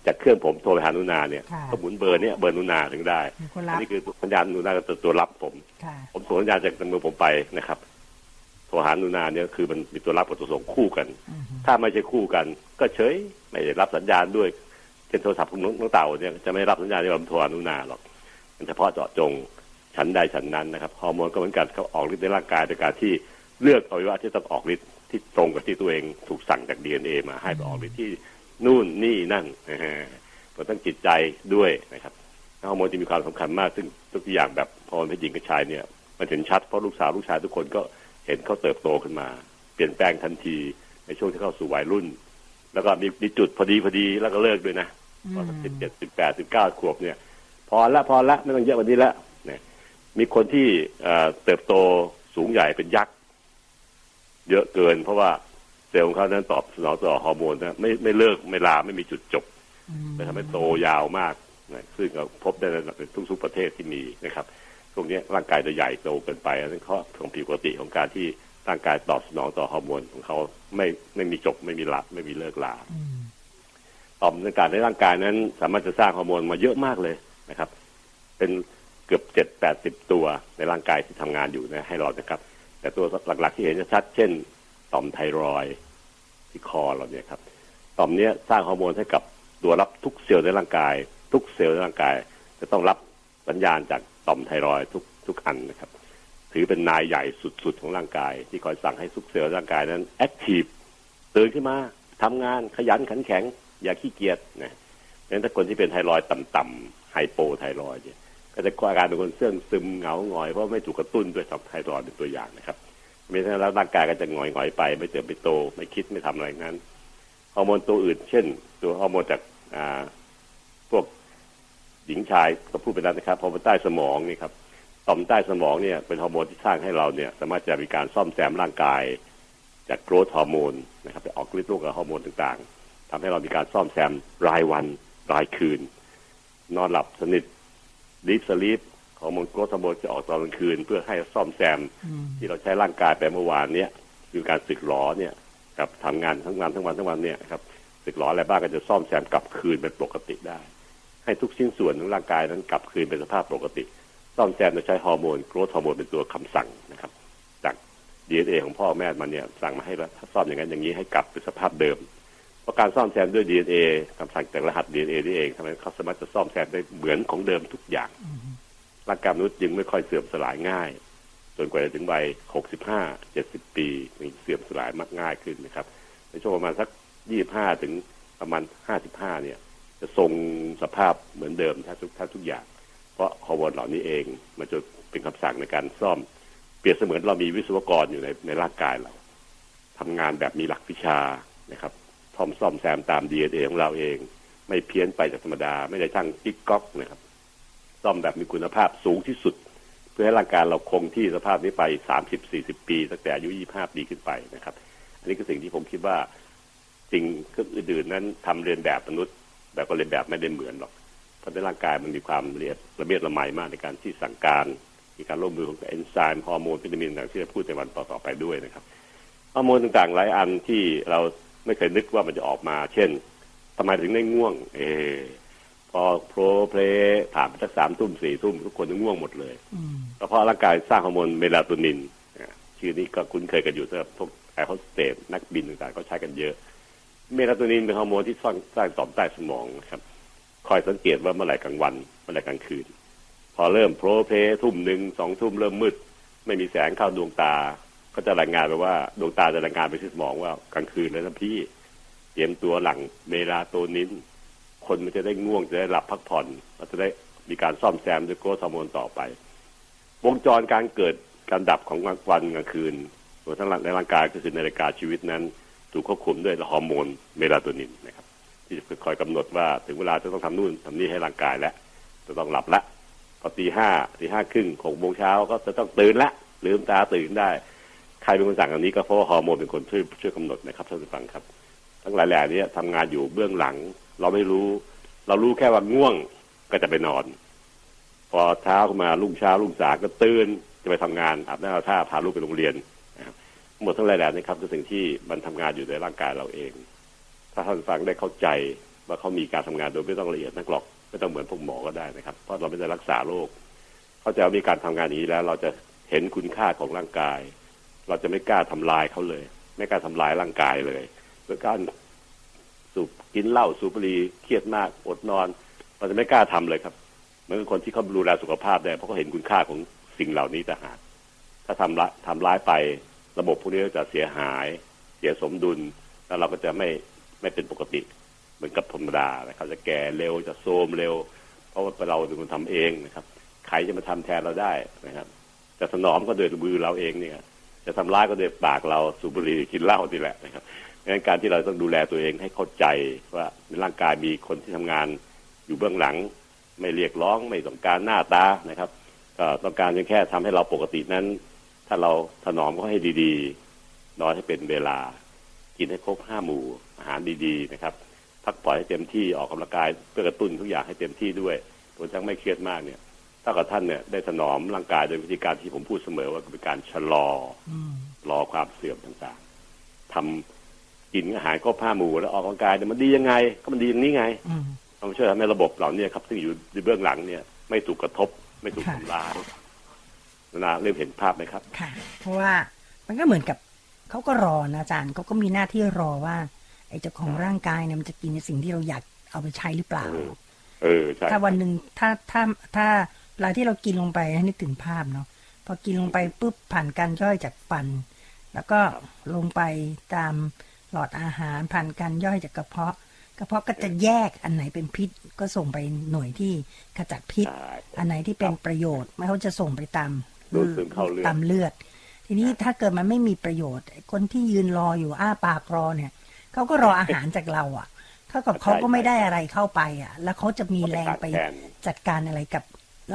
จากเครื่องผมโทรไปหานุนาเนี่ยค่ะก็หมุนเบอร์เนี่ยเบอร์นุนาถึงได้มีคนอัรับนนี้คือสัญญาณนุนาก็ตัวตัวรับผม ค่ะ ผมส่งสัญญาณจากมือผมไปนะครับโทรหานุนาเนี่ยคือมันมีตัวรับกับตัวส่งคู่กัน อืมถ้าไม่ใช่คู่กัน ก็เฉยไม่ได้รับสัญญาณด้วยเช่นโทรศัพท์ของน้องเต่าเนี่ยจะไม่รับสัญญาณที่ผมโทรหานุนาหรอกมันเฉพาะเจาะจงชั้นใดชั้นนั้นนะครับฮอร์โมนก็เหมือนกันเขาออกฤทธิ์ในร่างกายโดยการที่เลือกอวัยวะที่ต้องออกฤทธิ์ที่ตรงกับที่ตัวเองถูกสั่งจากดีเอ็นเอมาให้ไปออกฤทธิ์ที่ นู่นนี่นั่นนะฮะรวมทั้งจิตใจด้วยนะครับฮอร์โมนจะมีความสำคัญมาก ซึ่งทุกอย่างแบบพอมันเป็นหญิงกับชายเนี่ย มันเห็นชัดเพราะลูกสาวลูกชายทุกคนก็เห็นเขาเติบโตขึ้นมา เปลี่ยนแปลงทันทีในช่วงที่เข้าสู่วัยรุ่น แล้วก็มีมีจุดพอดีพอดีแล้วก็เลิกด้วยนะพอสักสิบเจ็ดสิบแปดสิบเก้าขวบเนี่ย พอละพอละไม่ต้องเยอะกว่านี้ละเนี่ยมีคนที่เอ่อเติบโตสูงใหญ่เป็นยักษ์ เยอะเกิน เพราะว่า เซลล์ของเขานั้นตอบสนองต่อฮอร์โมนนะไม่ไม่เลิกไม่ลาไม่มีจุดจบอืมเลยทำให้โตยาวมากนะซึ่งเราพบได้ในทุกๆประเทศที่มีนะครับตรงนี้ร่างกายจะใหญ่โตเกินไปอันนั้นเขาของผิดปกติของการที่ร่างกายตอบสนองต่อฮอร์โมนของเขาไม่ไม่มีจบไม่มีละไม่มีเลิกลาอืมต่อมต่างๆในร่างกายนั้น สามารถจะสร้างฮอร์โมนมาเยอะมากเลยนะครับ เป็นเกือบเจ็ดแปดสิบตัวในร่างกายที่ทำงานอยู่นะให้เรานะครับ แต่ตัวหลักๆที่เห็นชัดๆเช่น ต่อมไทรอยด์ที่คอเราเนี่ยครับ ต่อมเนี้ยสร้างฮอร์โมนให้กับตัวรับทุกเซลล์ในร่างกาย ทุกเซลล์ในร่างกาย จะต้องรับสัญญาณจากต่อมไทรอยด์ทุกทุกอันนะครับ ถือเป็นนายใหญ่สุดๆของร่างกาย ที่คอยสั่งให้ทุกเซลล์ร่างกายนั้น active ตื่นขึ้นมาทำงานขยันขันแข็ง อย่าขี้เกียจนะดังนั้นถ้าคนที่เป็นไทรอยด์ต่ำๆ hypothyroid เนี่ยก็จะอาการเป็นคนเซื่องซึมเหงาหงอยเพราะไม่ถูกกระตุ้นด้วยไทรอยด์เป็นตัวอย่างนะครับ ไม่ฉะนั้นแล้วร่างกายก็จะหงอยหอยไป ไม่เติบไม่โต ไม่คิดไม่ทำอะไรนั้นฮอร์โมนตัวอื่น เช่น ตัวฮอร์โมนจากอ่าพวกหญิงชายก็พูดไปแล้วนะครับฮอร์โมนใต้สมองนี่ครับต่อมใต้สมองเนี่ยเป็นฮอร์โมนที่สร้างให้เราเนี่ย สามารถจะมีการซ่อมแซมร่างกาย จาก growth hormone นะครับไปออกฤทธิ์ร่วมกับฮอร์โมนต่างๆทำให้เรามีการซ่อมแซมรายวันรายคืน นอนหลับสนิท deep sleep ฮอร์โมน growth hormone จะออกตอนกลางคืน เพื่อให้ซ่อมแซมที่เราใช้ร่างกายไปเมื่อวานเนี้ยคือการสึกหรอเนี่ยกับทำงานทั้งวันทั้งวันทั้งวันเนี่ยครับสึกหรออะไรบ้างก็จะซ่อมแซมกลับคืนเป็นปกติได้ ให้ทุกชิ้นส่วนของร่างกายนั้นกลับคืนเป็นสภาพปกติ ซ่อมแซมโดยใช้ฮอร์โมน growth hormone เป็นตัวคำสั่งนะครับจากดีเอ็นเอของพ่อแม่มันเนี่ยสั่งมาให้แล้วซ่อมอย่างนั้นอย่างนี้ให้กลับเป็นสภาพเดิมเพราะการซ่อมแซมด้วยดีเอ็นเอคำสั่งจากรหัสดีเอ็นเอนี่เองทำให้เขาสามารถจะซ่อมแซมได้เหมือนของเดิมทุกอย่าง ร่างกายมนุษย์จึงไม่ค่อยเสื่อมสลายง่าย จนกว่าจะถึงวัย65 70ปีถึงเสื่อมสลายมากง่ายขึ้นนะครับ ในช่วงประมาณสัก25ถึงประมาณ55เนี่ย จะทรงสภาพเหมือนเดิมถ้าทุกถ้าทุกอย่าง เพราะฮอร์โมนเหล่านี้เองมันจะเป็นคำสั่งในการซ่อม เปรียบเสมือนเรามีวิศวกรอยู่ในในร่างกายเราทำงานแบบมีหลักวิชานะครับทอมซ่อมแซมตามดีเอของเราเอง ไม่เพี้ยนไปจากธรรมดา ไม่ได้ช่างกิ๊กก๊อกนะครับ ซ่อมแบบมีคุณภาพสูงที่สุด เพื่อให้ร่างกายเราคงที่สภาพนี้ไปสามสิบสี่สิบปี ตั้งแต่อายุยี่ห้าปีขึ้นไปนะครับ อันนี้คือสิ่งที่ผมคิดว่าสิ่งอื่นๆนั้นทำเรียนแบบมนุษย์แบบก็เรียนแบบไม่ได้เหมือนหรอกเพราะในร่างกายมันมีความละเอียดละเมียดละไมมากในการที่สั่งการมีการร่วมมือของเอนไซม์ฮอร์โมนวิตามินต่างๆที่จะพูดในวันต่อๆไปด้วยนะครับฮอร์โมนต่างๆ หลายอันที่เราไม่เคยนึกว่ามันจะออกมา เช่นทำไมถึงได้ง่วง เอ พอโพล้เพล้ผ่านไปสักสามทุ่มสี่ทุ่มทุกคนจะง่วงหมดเลยก็เพราะร่างกายสร้างฮอร์โมนเมลาโทนินอ่าชื่อนี้ก็คุ้นเคยกันอยู่สำหรับพวกแอร์โฮสเตสนักบินต่างๆก็ใช้กันเยอะ เมลาโทนินเป็นฮอร์โมนที่สร้างสร้างต่อมใต้สมองนะครับ คอยสังเกตว่าเมื่อไหร่กลางวันเมื่อไหร่กลางคืน พอเริ่มโพล้เพล้ทุ่มหนึ่งสองทุ่มเริ่มมืด ไม่มีแสงเข้าดวงตา ก็จะรายงานไปว่าดวงตาจะรายงานไปที่สมองว่ากลางคืนแล้วนะพี่เตรียมตัวหลังเมลาโทนิน คนมันจะได้ง่วงจะได้หลับพักผ่อนเราจะได้มีการซ่อมแซมด้วยโกรทฮอร์โมนต่อไป วงจรการเกิดการดับของกลางวันกลางคืนรวมทั้งในร่างกายก็คือนาฬิกาชีวิตนั้น ถูกควบคุมด้วยฮอร์โมนเมลาโทนินนะครับ ที่จะคอยกำหนดว่าถึงเวลาจะต้องทำนู่นทำนี่ให้ร่างกายแล้วจะต้องหลับละพอตีห้าตีห้าครึ่งหกโมงเช้าก็จะต้องตื่นละลืมตาตื่นได้ ใครเป็นคนสั่งอันนี้ก็เพราะว่าฮอร์โมนเป็นคนช่วยช่วยกำหนดนะครับท่านผู้ฟังครับ ทั้งหลายแหล่นี้ทำงานอยู่เบื้องหลัง เราไม่รู้ เรารู้แค่ว่าง่วงก็จะไปนอน พอเช้าขึ้นมารุ่งเช้ารุ่งสาก็ตื่นจะไปทำงานอาบน้ำอาท่าพาลูกไปโรงเรียนหมดทั้งหลายแหล่นี้ครับคือสิ่งที่มันทำงานอยู่ในร่างกายเราเอง ถ้าท่านฟังได้เข้าใจว่าเขามีการทำงานโดยไม่ต้องละเอียดนักหรอกไม่ต้องเหมือนพวกหมอก็ได้นะครับ เพราะเราไม่ได้รักษาโรคเขาจะมีการทำงานอย่างนี้แล้ว เราจะเห็นคุณค่าของร่างกาย เราจะไม่กล้าทำลายเขาเลย ไม่กล้าทำลายร่างกายเลยโดยการ สูบกินเหล้าสูบบุหรี่เครียดมากอดนอนเราจะไม่กล้าทำเลยครับเหมือนคนที่เขาดูแลสุขภาพได้เพราะเขาเห็นคุณค่าของสิ่งเหล่านี้ต่างหากถ้าทำละทำร้ายไประบบพวกนี้ก็จะเสียหาย เสียสมดุล แล้วเราก็จะไม่ไม่เป็นปกติ เหมือนกับธรรมดานะครับ จะแก่เร็วจะโทรมเร็ว เพราะว่าเราเป็นคนทำเองนะครับใครจะมาทำแทนเราได้นะครับจะถนอมก็โดยมือเราเองเนี่ย จะทำร้ายก็โดยปากเราสูบบุหรี่กินเหล้านี่แหละนะครับ งนั้นการที่เราต้องดูแลตัวเองให้เข้าใจว่าในร่างกายมีคนที่ทำงานอยู่เบื้องหลัง ไม่เรียกร้องไม่ต้องการหน้าตานะครับก็ต้องการเพียงแค่ทำให้เราปกตินั้น ถ้าเราถนอมเขาให้ดีๆ นอนให้เป็นเวลา กินให้ครบห้าหมู่อาหารดีๆนะครับ พักผ่อนให้เต็มที่ออกกำลังกายเพื่อกระตุ้นทุกอย่างให้เต็มที่ด้วยรวมทั้งไม่เครียดมากเนี่ยถ้ากับท่านเนี่ยได้ถนอมร่างกายโดยวิธีการที่ผมพูดเสมอว่าเป็นการชะลอรอความเสื่อมต่างๆทำ กินอาหารครบห้าหมู่แล้วออกกำลังกายเนี่ยมันดียังไง ก็มันดีอย่างนี้ไงมันช่วยทำให้ระบบเหล่านี้ครับ ซึ่งอยู่ในเบื้องหลังเนี่ย ไม่ถูกกระทบ ไม่ถูกทำลายนาเริ่มเห็นภาพไหมครับค่ะ เพราะว่ามันก็เหมือนกับเขาก็รอนะอาจารย์เขาก็มีหน้าที่รอว่าไไอ้เจ้าของร่างกายเนี่ยมันจะกินในสิ่งที่เราอยากเอาไปใช้หรือเปล่าเออเออใช่ถ้าวันหนึ่งถ้าถ้าถ้าเวลาที่เรากินลงไปให้นึกถึงภาพเนาะพอกินลงไปปุ๊บผ่านการย่อยจากฟัน แล้วก็ลงไปตาม หลอดอาหารผ่านการย่อยจากกระเพาะ กระเพาะก็จะแยกอันไหนเป็นพิษ ก็ส่งไปหน่วยที่ขจัดพิษใช่อันไหนที่เป็นประโยชน์ไม่เขาจะส่งไปตามดูดซึมเข้าเลือดตามเลือด ทีนี้ถ้าเกิดมันไม่มีประโยชน์ไอ้คนที่ยืนรออยู่อ้าปากรอเนี่ยเขาก็รออาหารจากเราอะเท่ากับเขาก็ไม่ได้อะไรเข้าไปอะ แล้วเขาจะมีแรงไปแทนจัดการอะไรกับ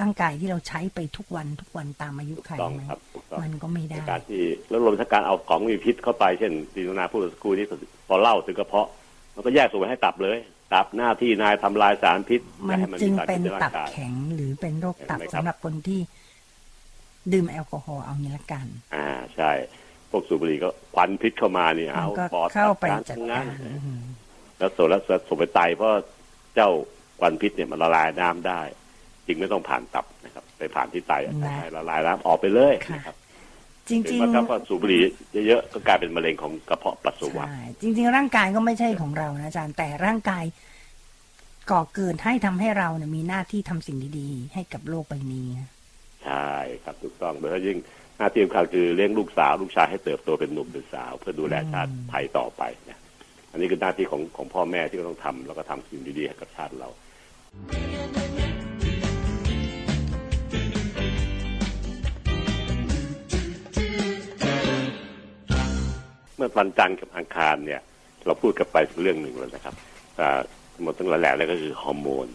ร่างกายที่เราใช้ไปทุกวันทุกวันตามอายุไขต้องไหมครับถูกต้องมันก็ไม่ในได้การที่แล้วรวมทั้งการเอาของมีพิษเข้าไปเช่นที่นุนาพูดเมื่อสักครู่นี้พอเล่าถึงกระเพาะ มันก็แยกส่งไปให้ตับเลย ตับหน้าที่นายทำลายสารพิษมันไให้จึงสารเป็นพิษใร่าตับงกายแข็งหรือเป็นโรคตับเห็นไหมครับสำหรับคนที่ดื่มแอลกอฮอล์เอางี้ละกัน อ่าใช่ พวกสูบบุหรี่ก็ควันพิษเข้ามาเนี่ยมัเอาก็ปอดเข้าไปตัดจัดทั้งกานั้นรอืมแล้วส่วนแล้วส่งไปไตเพราะเจ้าควันพิษเนี่ยมันละลายน้ำได้ จึงไม่ต้องผ่านตับนะครับ ไปผ่านที่ไตให้ละลายน้ำออกไปเลยนะครับจริงเห็นไหมครับว่าสูบบุหรี่เยอะๆก็กลายเป็นมะเร็งของกระเพาะปัสสาวะใช่จริง ๆ ร่างกายก็ไม่ใช่ของเรานะอาจารย์แต่ร่างกายก่อเกิดให้ทำให้เราเนี่ยมีหน้าที่ทำสิ่งดีๆ ให้กับโลกใบนี้นะใช่ครับถูกต้องโดยเฉพาะยิ่งหน้าที่สำคัญคือเลี้ยงลูกสาวลูกชายให้เติบโตเป็นหนุ่มเป็นสาว เพื่อดูแลชาติไทยต่อไปนะอันนี้คือหน้าที่ของของพ่อแม่ที่เราต้องทำแล้วก็ทำสิ่งดีๆให้กับชาติเรา เมื่อวันจันทร์กับอังคารเนี่ย เราพูดกันไปเรื่องหนึ่งแล้วนะครับหมดทั้งหลายแหล่แล้วก็คือฮอร์โมน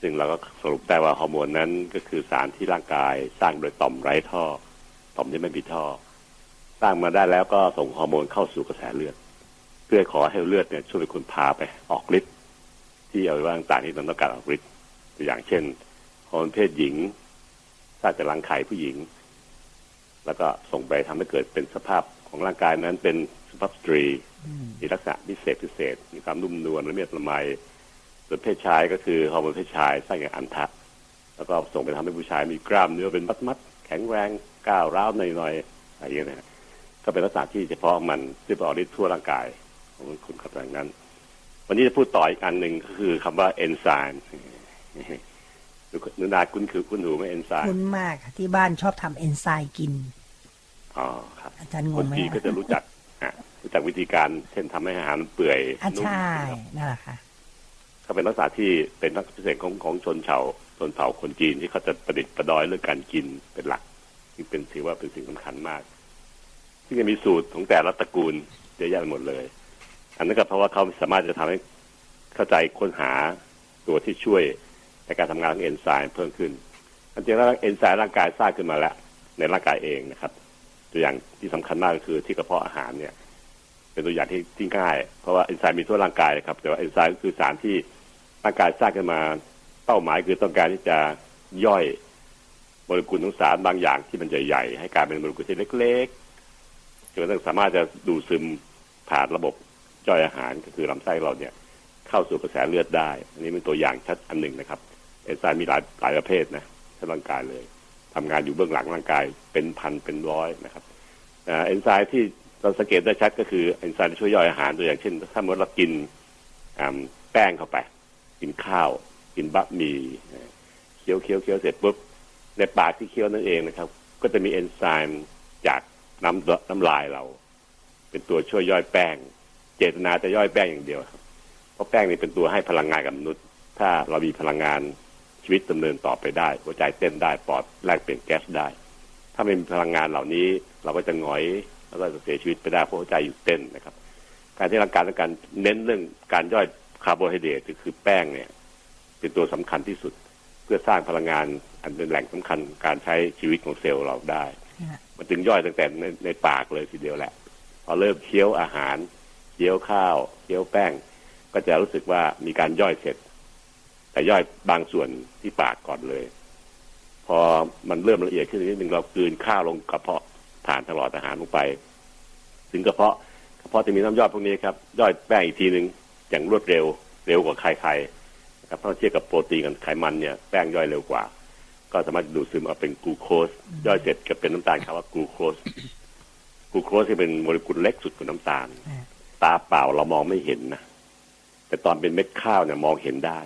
ซึ่งเราก็สรุปได้ว่าฮอร์โมนนั้นก็คือสารที่ร่างกายสร้างโดยต่อมไร้ท่อ ต่อมที่ไม่มีท่อ สร้างมาได้แล้วก็ส่งฮอร์โมนเข้าสู่กระแสเลือด เพื่อขอให้เลือดเนี่ยช่วยเป็นคนพาไปออกฤทธิ์ที่อวัยวะต่างๆที่มันต้องการออกฤทธิ์ตัวอย่างเช่นฮอร์โมนเพศหญิงสร้างจากรังไข่ผู้หญิง แล้วก็ส่งไปทำให้เกิดเป็นสภาพ ของร่างกายนั้นเป็นสุภาพสตรีอืมมีลักษณะพิเศษพิเศษ มีความนุ่มนวลละเมียดละไมส่วนเพศชายก็คือฮอร์โมนเพศชายสร้างอย่างอันทะ แล้วก็ส่งไปทำให้ผู้ชายมีกล้ามเนื้อเป็นมัดมัดๆแข็งแรงก้าวร้าวหน่อยๆอะไรอย่างเงี้ยนะฮะก็เป็นลักษณะที่เฉพาะมันที่ไปออกฤทธิ์ทั่วร่างกายของคุณขับอย่างนั้น วันนี้จะพูดต่ออีกอันหนึ่งก็คือคำว่าเอนไซม์นุนาคุณคือคุณหูไหมเอนไซม์คุ้นมากค่ะที่บ้านชอบทำเอนไซม์กิน อ๋อครับอาจารย์งคนงไหมจีนก็จะรู้จักอะรู้จักวิธีการเช่นทำให้อาหารมันเปื่อยอะนุ่มใช่นะครับนั่นแหละค่ะก็เป็นลักษณะที่เป็นลักษณะพิเศษของของชนเผ่าชนเผ่าคนจีนที่เขาจะประดิษฐ์ประดอยเรื่องการกินเป็นหลักที่เป็นถือว่าเป็นสิ่งสำคัญมาก ที่งจะมีสูตรของแต่ละตระกูลเยอะแยะไปหมดเลย อันนั้นก็เพราะว่าเขาสามารถจะทำให้เข้าใจค้นหาตัวที่ช่วยในการทำงานของเอนไซม์เพิ่มขึ้นอันจริงแล้วเอนไซม์ร่างกายสร้างขึ้นมาแล้ว ในร่างกายเองนะครับ ตัวอย่างที่สำคัญมากก็คือที่กระเพาะอาหารเนี่ย เป็นตัวอย่างที่ที่ง่าย เพราะว่าเอนไซม์มีทั่วร่างกายนะครับ แต่ว่าเอนไซม์ก็คือสารที่ร่างกายสร้างขึ้นมาเป้าหมายคือต้องการที่จะย่อยโมเลกุลของสารบางอย่างที่มันใหญ่ๆให้กลายเป็นโมเลกุลที่เล็กๆจนกระทั่งสามารถจะดูดซึมผ่านระบบย่อยอาหารก็คือลำไส้เราเนี่ย เข้าสู่กระแสเลือดได้ อันนี้เป็นตัวอย่างชัดอันหนึ่งนะครับ เอนไซม์มีหลายหลายประเภทนะทั้งร่างกายเลย ทำงานอยู่เบื้องหลังร่างกายเป็นพันเป็นร้อยนะครับเอนไซม์ที่เราสังเกตได้ชัดก็คือเอนไซม์ที่ช่วยย่อยอาหารตัวอย่างเช่น ถ้าเมื่อเรากินแป้งเข้าไป กินข้าว กินบะหมี่เคี้ยวเคี้ยวเคี้ยวเสร็จปุ๊บในปากที่เคี้ยวนั่นเองนะครับ ก็จะมีเอนไซม์จากน้ำน้ำลายเรา เป็นตัวช่วยย่อยแป้ง เจตนาจะย่อยแป้งอย่างเดียวครับเพราะแป้งนี่เป็นตัวให้พลังงานกับมนุษย์ ถ้าเรามีพลังงาน ชีวิตดำเนินต่อไปได้ หัวใจเต้นได้ปอดแลกเปลี่ยนแก๊สได้ ถ้าไม่มีพลังงานเหล่านี้เราก็จะหงอยแล้วก็จะเสียชีวิตไปได้เพราะหัวใจหยุดเต้นนะครับ การที่ร่างกายต้องการเน้นเรื่องการย่อยคาร์โบไฮเดรตคือแป้งเนี่ย เป็นตัวสำคัญที่สุด เพื่อสร้างพลังงานอันเป็นแหล่งสำคัญการใช้ชีวิตของเซลล์เราได้ มันจึงย่อยตั้งแต่ในในปากเลยทีเดียวแหละพอเริ่มเคี้ยวอาหารเคี้ยวข้าวเคี้ยวแป้ง ก็จะรู้สึกว่ามีการย่อยเสร็จ แต่ย่อยบางส่วนที่ปากก่อนเลย พอมันเริ่มละเอียดขึ้นนิดนึงเรากลืนข้าวลงกระเพาะผ่านทางหลอดอาหารลงไป ถึงกระเพาะกระเพาะจะมีน้ำย่อยพวกนี้ครับย่อยแป้งอีกทีหนึ่งอย่างรวดเร็ว เร็วกว่าใครๆนะครับเพราะเทียบกับโปรตีนกับไขมันเนี่ยแป้งย่อยเร็วกว่า ก็สามารถดูดซึมเอาเป็นกลูโคสย่อยเสร็จก็เป็นน้ำตาลคำว่ากลูโคสกลูโคสที่เป็นโมเลกุลเล็กสุดของน้ำตาลอ่าตาเปล่าเรามองไม่เห็นนะแต่ตอนเป็นเม็ดข้าวเนี่ยมองเห็นได้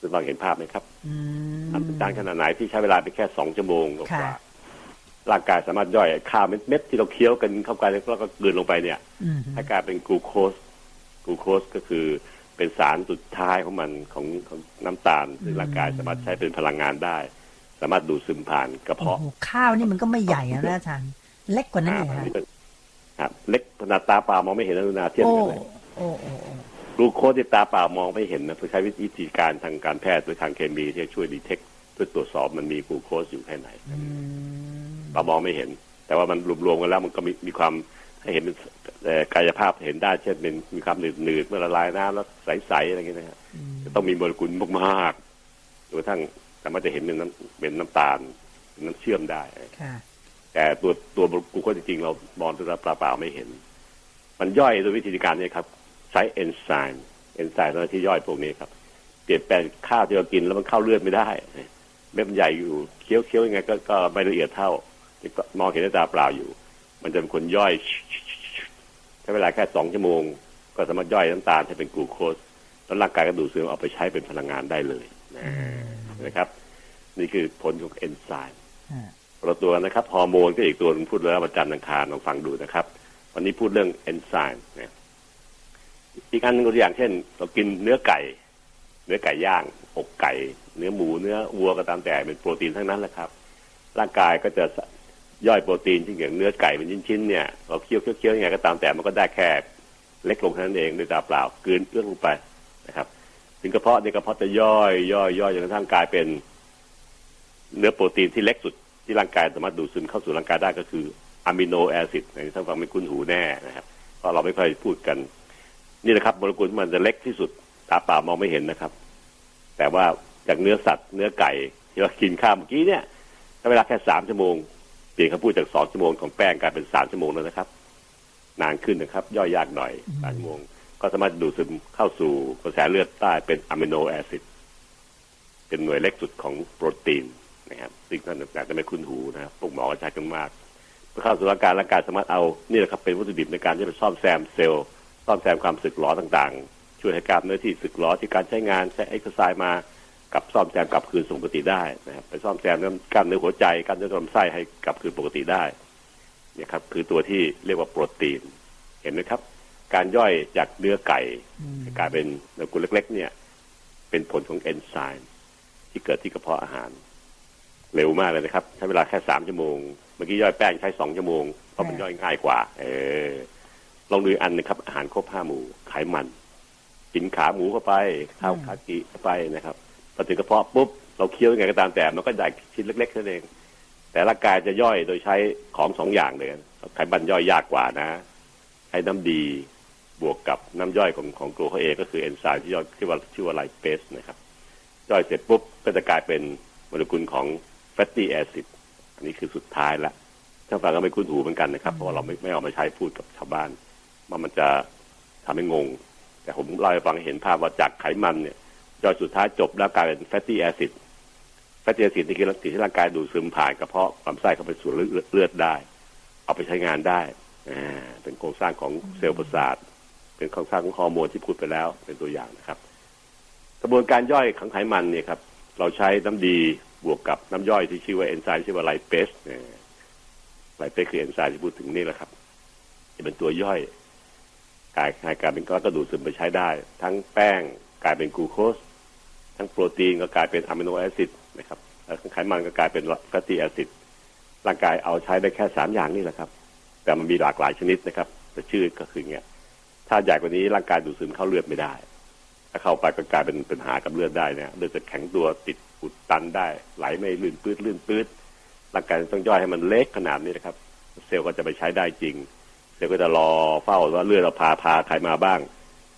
คุณฟังเห็นภาพไหมครับอืมอันเป็นจานขนาดไหนที่ใช้เวลาไปแค่สองชั่วโมงกว่าค่ะร่างกายสามารถย่อยข้าวเม็ดๆที่เราเคี้ยวกันเข้าไปแล้วก็กลืนลงไปเนี่ยอืมให้กลายเป็นกลูโคสกลูโคสก็คือเป็นสารสุดท้ายของมันของของน้ำตาลซึ่งร่างกายสามารถใช้เป็นพลังงานได้ สามารถดูดซึมผ่านกระโอ้เพาะโหข้าวนี่มันก็ไม่ใหญ่อะนะอาจารย์เล็กกว่านั้นอ่าเองอันฮะนี้ก็ครับเล็กขนาดตาเปล่ามองไม่เห็นนะนาเทียบโอ้กันเลยโอ้โอ้โอ้ก ลูโคสที่ตาเปล่ามองไม่เห็นนะเพื่อใช้วิธีการทางการแพทย์หรือทางเคมีที่จะช่วยดีเทคเพื่อตรวจสอบมันมีกลูโคสอยู่แค่ไหนอืมเรามองไม่เห็น แต่ว่ามันรวมๆกันแล้วมันก็มีมีความให้เห็นเป็นเอ่อกายภาพเห็นได้เช่นเป็นมีความหนืดๆเมื่อละลายน้ำแล้วใสๆอะไรอย่างเงี้ยนะฮะอืมจะต้องมีโมเลกุลมากๆจนกระทั่งสามารถจะเห็นเป็นน้ำเป็นน้ำตาลเป็นน้ำเชื่อมได้ค่ะแต่ตัวตัวกลูโคสจริงๆเรามองด้วยตาเปล่าๆไม่เห็น มันย่อยโดยวิธีการนี้ครับใช้เอนไซม์เอนไซม์ที่ย่อยพวกนี้ครับ เปลี่ยนแปลงข้าวที่เรากินแล้วมันเข้าเลือดไม่ได้เม็ดมันใหญ่อยู่เคี้ยวเคี้ยวยังไงก็ก็ไม่ละเอียดเท่าที่ก็มองเห็นด้วยตาเปล่าอยู่ มันจะเป็นคนย่อยใช้เวลาแค่สองชั่วโมง ก็สามารถย่อยน้ำตาลให้เป็นกลูโคสแล้วร่างกายก็ดูดซึมเอาไปใช้เป็นพลังงานได้เลยนะครับ นี่คือผลของเอนไซม์อ่าตัวนะครับฮอร์โมนก็อีกตัวนึงพูดแล้วประจันทร์ังคารลองฟังดูนะครับ วันนี้พูดเรื่องเอนไซม์นะ อีกอันหนึ่งตัวอย่างเช่น เรากินเนื้อไก่ เนื้อไก่ย่าง อกไก่ เนื้อหมูเนื้อวัวก็ตามแต่เป็นโปรตีนทั้งนั้นแหละครับ ร่างกายก็จะย่อยโปรตีนที่นอย่างเนื้อไก่เป็นชิ้นๆเนี่ยเราเคี้ยวเคี้ยวยังไงก็ตามแต่มันก็ได้แค่เล็กลงเท่านั้นเองด้วยตาเปล่ากืนเอื้องลงไปนะครับถึงกระเพาะในยกระเพาะจะย่อยย่อยย่อยจนกระทั่งกลายเป็น เนื้อโปรตีนที่เล็กสุดที่ร่างกายสามารถดูดซึมเข้าสู่ร่างกายได้ก็คืออะมิโนแอซิดในท่านฟังไม่คุ้นหูแน่นะครับเพราะเราไม่ค่อยพูดกัน นี่นะครับโมเลกุลมันจะเล็กที่สุดตาเปล่ามองไม่เห็นนะครับ แต่ว่าจากเนื้อสัตว์เนื้อไก่ที่เรากินข้าวเมื่อกี้เนี่ยใช้เวลาแค่สามชั่วโมงเปลี่ยนคำพูดจากสองชั่วโมงของแป้งกลายเป็นสามชั่วโมงแล้วนะครับนานขึ้นนะครับ ย่อยยากหน่อยสามชั่วโมง ก็สามารถดูดซึมเข้าสู่กระแสเลือดได้เป็นอะมิโนแอซิดเป็นหน่วยเล็กสุดของโปรตีนนะครับซึ่งท่านอาจจะไม่คุ้นหูนะครับพวกหมอก็ใช้กันมากเมื่อเข้าสู่ร่างกายร่างกายสามารถเอานี่แหละครับเป็นวัตถุดิบในการที่จะซ่อมแซมเซลล์ ซ่อมแซมความสึกหรอต่างๆ ช่วยให้กล้ามเนื้อที่สึกหรอที่การใช้งานใช้เอ็กซ์ไซส์มากับซ่อมแซมกลับคืนสู่ปกติได้นะครับไปซ่อมแซมเรื่องกล้ามเนื้อหัวใจกล้ามเนื้อลำไส้ให้กลับคืนปกติได้เนี่ยครับ คือตัวที่เรียกว่าโปรตีน เห็นไหมครับ การย่อยจากเนื้อไก่อืมกลายเป็นโมเลกุลเล็ก ๆ เนี่ย เป็นผลของเอนไซม์ที่เกิดที่กระเพาะอาหาร เร็วมากเลยนะครับใช้เวลาแค่สามชั่วโมง เมื่อกี้ย่อยแป้งใช้สองชั่วโมงเพราะมันย่อยง่ายกว่า เออ ลองดูอันนะครับ อาหารครบห้าหมู่ไขมัน กินขาหมูเข้าไปข้าวคากิเข้าไปนะครับพอถึงกระเพาะปุ๊บเราเคี้ยวยังไงก็ตามแต่ มันก็ได้ชิ้นเล็กๆเท่นั้นเอง แต่ร่างกายจะย่อยโดยใช้ของสองอย่างเลยไขมันย่อยยากกว่านะใช้น้ำดีบวกกับน้ำย่อยของของตัวเขาเองก็คือเอนไซม์ที่ย่อยที่ว่าชื่อว่าไลเปสนะครับย่อยเสร็จปุ๊บก็จะกลายเป็นโมเลกุลของ fatty acid อันนี้คือสุดท้ายละท่านฟังก็ไม่คุ้นหูเหมือนกันนะครับ เพราะเราไม่ไม่เอามาใช้พูดกับชาวบ้าน ว่ามันจะทำให้งง แต่ผมเล่าให้ฟังเห็นภาพว่าจากไขมันเนี่ยย่อยสุดท้ายจบแล้วกลายเป็น fatty acid fatty acid นี่คือสิ่งที่ร่างกายดูดซึมผ่านกระเพาะลำไส้เข้าไปสู่เลือดอดได้ เอาไปใช้งานได้อ่าเป็นโครงสร้างของเซลล์ประสาท เป็นโครงสร้างของฮอร์โมนที่พูดไปแล้วเป็นตัวอย่างนะครับ กระบวนการย่อยของไขมันเนี่ยครับ เราใช้น้ำดีบวกกับน้ำย่อยที่ชื่อว่าเอนไซม์ชื่อว่า lipase lipase คือเอนไซม์ที่พูดถึงนี่แหละครับจะเป็นตัวย่อย กลายกลายเป็นก้อนก็ดูดซึมไปใช้ได้ ทั้งแป้งกลายเป็นกลูโคส ทั้งโปรตีนก็กลายเป็น amino acid นะครับแล้วทั้งไขมันก็กลายเป็น fatty acid ร่างกายเอาใช้ได้แค่สามอย่างนี่แหละครับ แต่มันมีหลากหลายชนิดนะครับ แต่ชื่อก็คือเงี้ยถ้าใหญ่กว่านี้ร่างกายดูดซึมเข้าเลือดไม่ได้ ถ้าเข้าไปก็กลายเป็นปัญหากับเลือดได้เนี่ยเลือดจะแข็งตัวติดอุดตันได้ ไหลไม่ลื่นปื้ดลื่นปื้ดร่างกายต้องย่อยให้มันเล็กขนาดนี้นะครับ เซลล์ก็จะไปใช้ได้จริง เซลล์ก็จะรอเฝ้าว่าเลือดเราพาพาใครมาบ้าง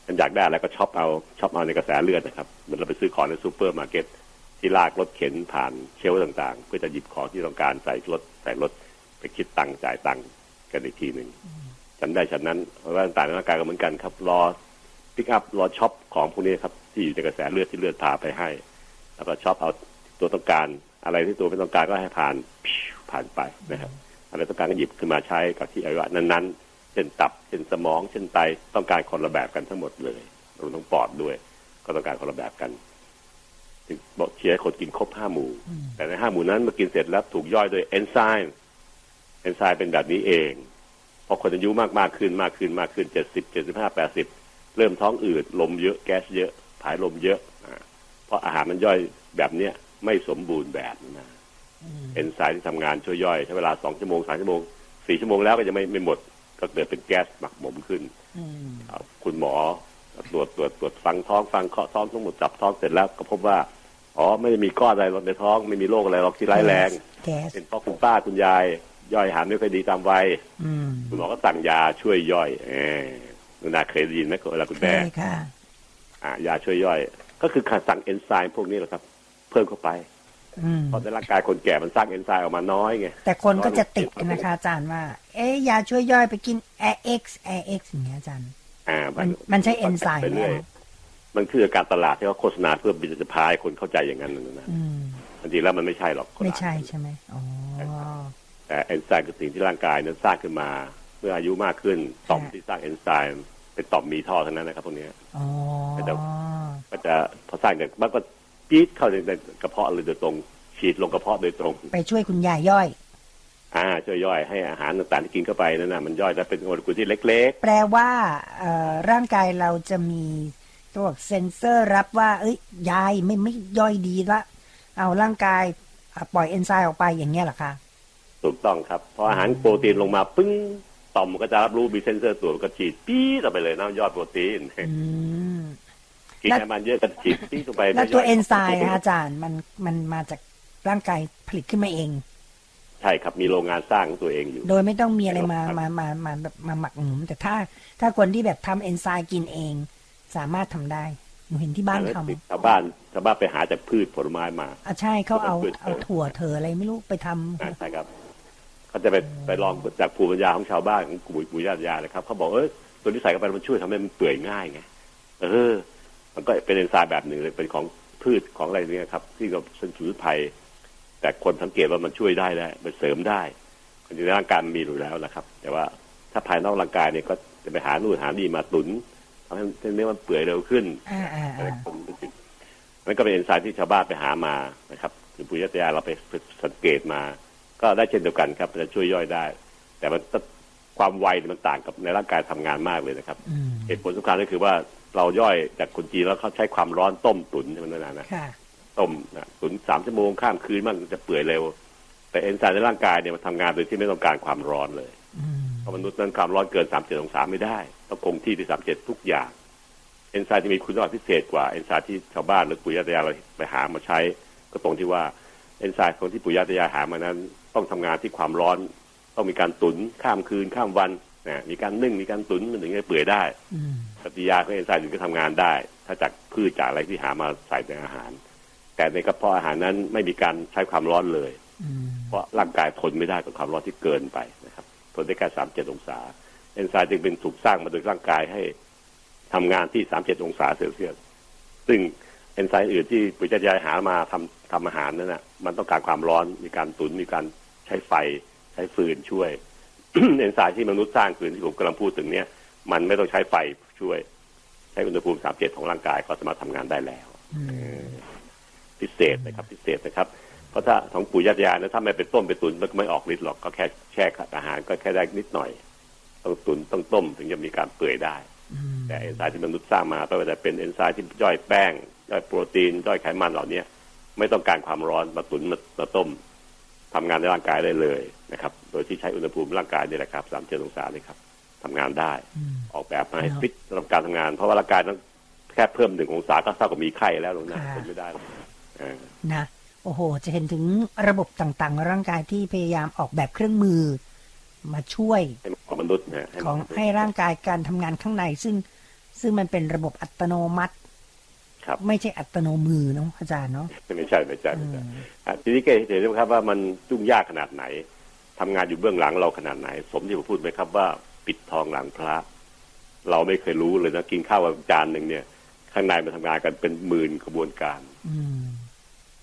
มันอยากได้แล้วก็ shop เอา shop เอาในกระแสเลือดนะครับเหมือนเราไปซื้อของในซูเปอร์มาร์เก็ตที่ลากรถเข็นผ่านshelf ต่างๆ เพื่อจะหยิบของที่ต้องการใส่รถใส่รถไปคิดตังค์จ่ายตังค์กันอีกทีหนึ่งฉันใดฉันนั้นเพราะว่าต่างๆในร่างกายก็เหมือนกันครับ รอ pick up รอ shop ของพวกนี้ครับที่อยู่ในกระแสเลือดที่เลือดพาไปให้ แล้วก็ shop เอาตัวต้องการ อะไรที่ตัวไม่ต้องการก็ให้ผ่านผ่านไปนะครับอะไรต้องการก็หยิบขึ้นมาใช้กับที่อวัยวะนั้นๆ เช่นตับ เช่นสมอง เช่นไตต้องการคนละแบบกันทั้งหมดเลยรวมทั้งปอดด้วย ก็ต้องการคนละแบบกันถึงบอกเชียร์ให้คนกินครบห้าหมู่ แต่ในห้าหมู่นั้นเมื่อกินเสร็จแล้วถูกย่อยด้วยเอนไซม์เอนไซม์เป็นแบบนี้เองพอคนอายุมากมากขึ้นมากขึ้นมากขึ้นเจ็ดสิบเจ็ดสิบห้าแปดสิบเริ่มท้องอืดลมเยอะแก๊สเยอะผายลมเยอะอ่าเพราะอาหารมันย่อยแบบเนี้ยไม่สมบูรณ์แบบนะเอนไซม์ที่ทำงานช่วยย่อยใช้เวลาสองชั่วโมงสามชั่วโมงสี่ชั่วโมงแล้วก็ยังไม่ไม่หมด ก็เกิดเป็นแก๊สหมักหมมขึ้นอืมอ่าคุณหมอตรวจตรวจตรวจฟังท้องฟังเคาะท้องทั้งหมดจับท้องเสร็จแล้วก็พบว่าอ๋อไม่ได้มีก้อนอะไรหรอกในท้องไม่มีโรคอะไรหรอกที่ร้ายแรงแก๊สเป็นเพราะคุณป้าคุณยาย ย่อยอาหารไม่ค่อยดีตามวัยอืมคุณหมอก็สั่งยาช่วยย่อยเออคุณนาเคยได้ยินไหมเวลาคุณเคแม่ยค่ะอ่ายาช่วยย่อย ก็คือการสั่งเอนไซม์พวกนี้แหละครับ เพิ่มเข้าไปอืม เพราะในร่างกายคนแก่มันสร้างเอนไซม์ออกมาน้อยไงแต่คนก็จะติดกันนะคะอาจารย์ว่า เอ๊ะยาช่วยย่อยไปกิน AX AX อย่างเงี้ยอาจารย์อ่ามันมันใช่เอนไซม์ไปไหมเรื่อยอะมันคือการตลาดที่เขาโฆษณาเพื่อบิจะพายคนเข้าใจอย่างนั้นนะอืมจริงๆแล้วมันไม่ใช่หรอกไม่ใช่ใช่ไหมอ๋อแต่เอนไซม์คือสิ่งที่ร่างกายนั้นสร้างขึ้นมาเมื่ออายุมากขึ้นต่อมค่ะที่สร้างเอนไซม์เป็นต่อมมีท่อทั้งนั้นนะครับพวกเนี้ยอ๋อแต่ก็จะพอสร้างเนี่ยมันก็ ปี๊ดเข้าในในกระเพาะเลยโดยตรง ฉีดลงกระเพาะโดยตรง ไปช่วยคุณยายย่อย อ่าช่วยย่อยให้อาหารต่างๆที่กินเข้าไปนั่นน่ะมันย่อยแล้วเป็นโมเลกุลที่เล็กแปลว่าเอ่อร่างกายเราจะมีตัวเซ็นเซอร์รับว่า เอ้ยยายไม่ไม่ย่อยดีละเอาร่างกายอะปล่อยเอนไซม์ออกไปอย่างเงี้ยเหรอคะๆถูกต้องครับพออาหารโปรตีนลงมาปึ้งต่อมมันก็จะรับรู้มีเซนเซอร์ตัวมันก็ฉีดปี๊ดออกไปเลยน้ำยอดโปรตีนอืม กินไขมันเยอะก็ฉีดปี๊ดลงไปแล้วตัวไม่ย่ยเอนไซม์นะคะอาจารย์มันมันมาจากร่างกายผลิตขึ้นมาเอง ใช่ครับมีโรงงานสร้างของตัวเองอยู่ โดยไม่ต้องมีอะไรมาครับมามามาแบบมาหมักหมมแต่ถ้าถ้าคนที่แบบทำเอนไซม์กินเอง สามารถทำได้หนูเห็นที่บ้านทำชาวบ้านชาวบ้านไปหาจากพืชผลไม้มาอะใช่เขาเอาพืชเอาถั่วเถออะไรไม่รู้ไปทำอ่าใช่ครับเขาจะไปไปลองจากภูมิปัญญาของชาวบ้านของปู่ปู่ย่าตายายนะครับเขาบอกเออตัวนี้ใส่เข้าไปมันช่วยทำให้มันเปื่อยง่ายไงเออ มันก็เป็นเอนไซม์แบบหนึ่งเลยเป็นของพืชของอะไรเนี่ยครับ ที่เราเป็นสมุนไพรแต่คนสังเกตว่ามันช่วยได้แล้วมันเสริมได้จริงๆร่างกายมันมีอยู่แล้วนะครับ แต่ว่าถ้าภายนอกร่างกายเนี่ยก็จะไปหานู่นหานี่มาตุนทำให้เนื้อมันเปื่อยเร็วขึ้นอ่าอ่าอะไรอ่าคนเป็นสิ่งนั่นก็เป็นเอนไซม์ที่ชาวบ้านไปหามานะครับหรือปุยญาตายายเราไปสังเกตมา ก็ได้เช่นเดียวกันครับมันจะช่วยย่อยได้ แต่มันความไวเนี่ยมันต่างกับในร่างกายทำงานมากเลยนะครับอืมเหตุผลสำคัญก็คือว่า เราย่อยจากคนจีนแล้วเขาใช้ความร้อนต้มตุ๋นให้มันนานๆนะค่ะต้มนะตุ๋นสามชั่วโมงข้ามคืนมันจะเปื่อยเร็ว แต่เอนไซม์ในร่างกายเนี่ยมันทำงานโดยที่ไม่ต้องการความร้อนเลยอืมเพราะมนุษย์นั้นความร้อนเกินสามเจ็ดองศาไม่ได้ต้องคงที่ที่สามเจ็ดทุกอย่างเอนไซม์ที่มีคุณสมบัติพิเศษกว่าเอนไซม์ที่ชาวบ้านหรือปู่ย่าตายายเราไปหามาใช้ ก็ตรงที่ว่าเอนไซม์ของที่ปู่ย่าตายายหามานั้น ต้องทำงานที่ความร้อน ต้องมีการตุนข้ามคืนข้ามวัน นะมีการนึ่งมีการตุนมันถึงจะเปื่อยได้อืมปฏิกิริยาของเอนไซม์ถึงจะทำงานได้ ถ้าจากพืชจากอะไรที่หามาใส่ในอาหาร แต่ในกระเพาะอาหารนั้นไม่มีการใช้ความร้อนเลยอืมเพราะร่างกายทนไม่ได้กับความร้อนที่เกินไปนะครับทนได้แค่สามเจ็ดองศา เอนไซม์จึงเป็นถูกสร้างมาโดยร่างกายให้ทำงานที่สามเจ็ดองศาเซลเซียสซึ่งเอนไซม์อื่นที่ปุจจัยายหามาทำทำอาหารนั่นนะมันต้องการความร้อนมีการตุนมีการใช้ไฟใช้ฟืนช่วย เอนไซม์ที่มนุษย์สร้างคือที่ผมกำลังพูดถึงเนี่ย มันไม่ต้องใช้ไฟช่วย ใช้อุณหภูมิสามเจ็ดของร่างกายก็สามารถทำงานได้แล้วอืมพิเศษนะครับ พิเศษนะครับ เพราะถ้าของปู่ย่าตายายนะถ้าไม่เป็นต้มเป็นตุนมันก็ไม่ออกฤทธิ์หรอกก็แค่แช่อาหารก็แค่ได้นิดหน่อย ต้องตุนต้องต้มถึงจะมีการเปื่อยได้อืมแต่เอนไซม์ที่มนุษย์สร้างมาไม่ว่าจะเป็นเอนไซม์ที่ย่อยแป้งย่อยโปรตีนย่อยไขมันเหล่านี้ไม่ต้องการความร้อนมาตุนมามาต้ม ทำงานในร่างกายได้เลยนะครับ โดยที่ใช้อุณหภูมิร่างกายนี่แหละครับสามเจ็ดองศาเลยครับทำงานได้อืมออกแบบมาให้ครับฟิตสำหรับการทำงาน เพราะว่าร่างกายต้องแค่เพิ่มหนึ่งองศาก็เท่ากับมีไข้แล้วลงนะค่ะทนไม่ได้หรอกเออนะโอ้โห จะเห็นถึงระบบต่างๆในร่างกายที่พยายามออกแบบเครื่องมือ มาช่วยให้เหมาะกับมนุษย์นะให้เหของมาะกับมนุษย์ให้ร่างกายการทำงานข้างในซึ่งซึ่งมันเป็นระบบอัตโนมัติ ครับ ไม่ใช่อัตโนมือเนาะอาจารย์เนาะไม่ใช่ไม่ใช่อืไม่ใช่มอะทีนี้ก็เห็นไหมครับว่ามันยุ่งยากขนาดไหนทำงานอยู่เบื้องหลังเราขนาดไหน สมที่ผมพูดไหมครับว่าปิดทองหลังพระ เราไม่เคยรู้เลยนะกินข้าวกับจานหนึ่งเนี่ย ข้างในมันทำงานกันเป็นหมื่นกระบวนการ อืม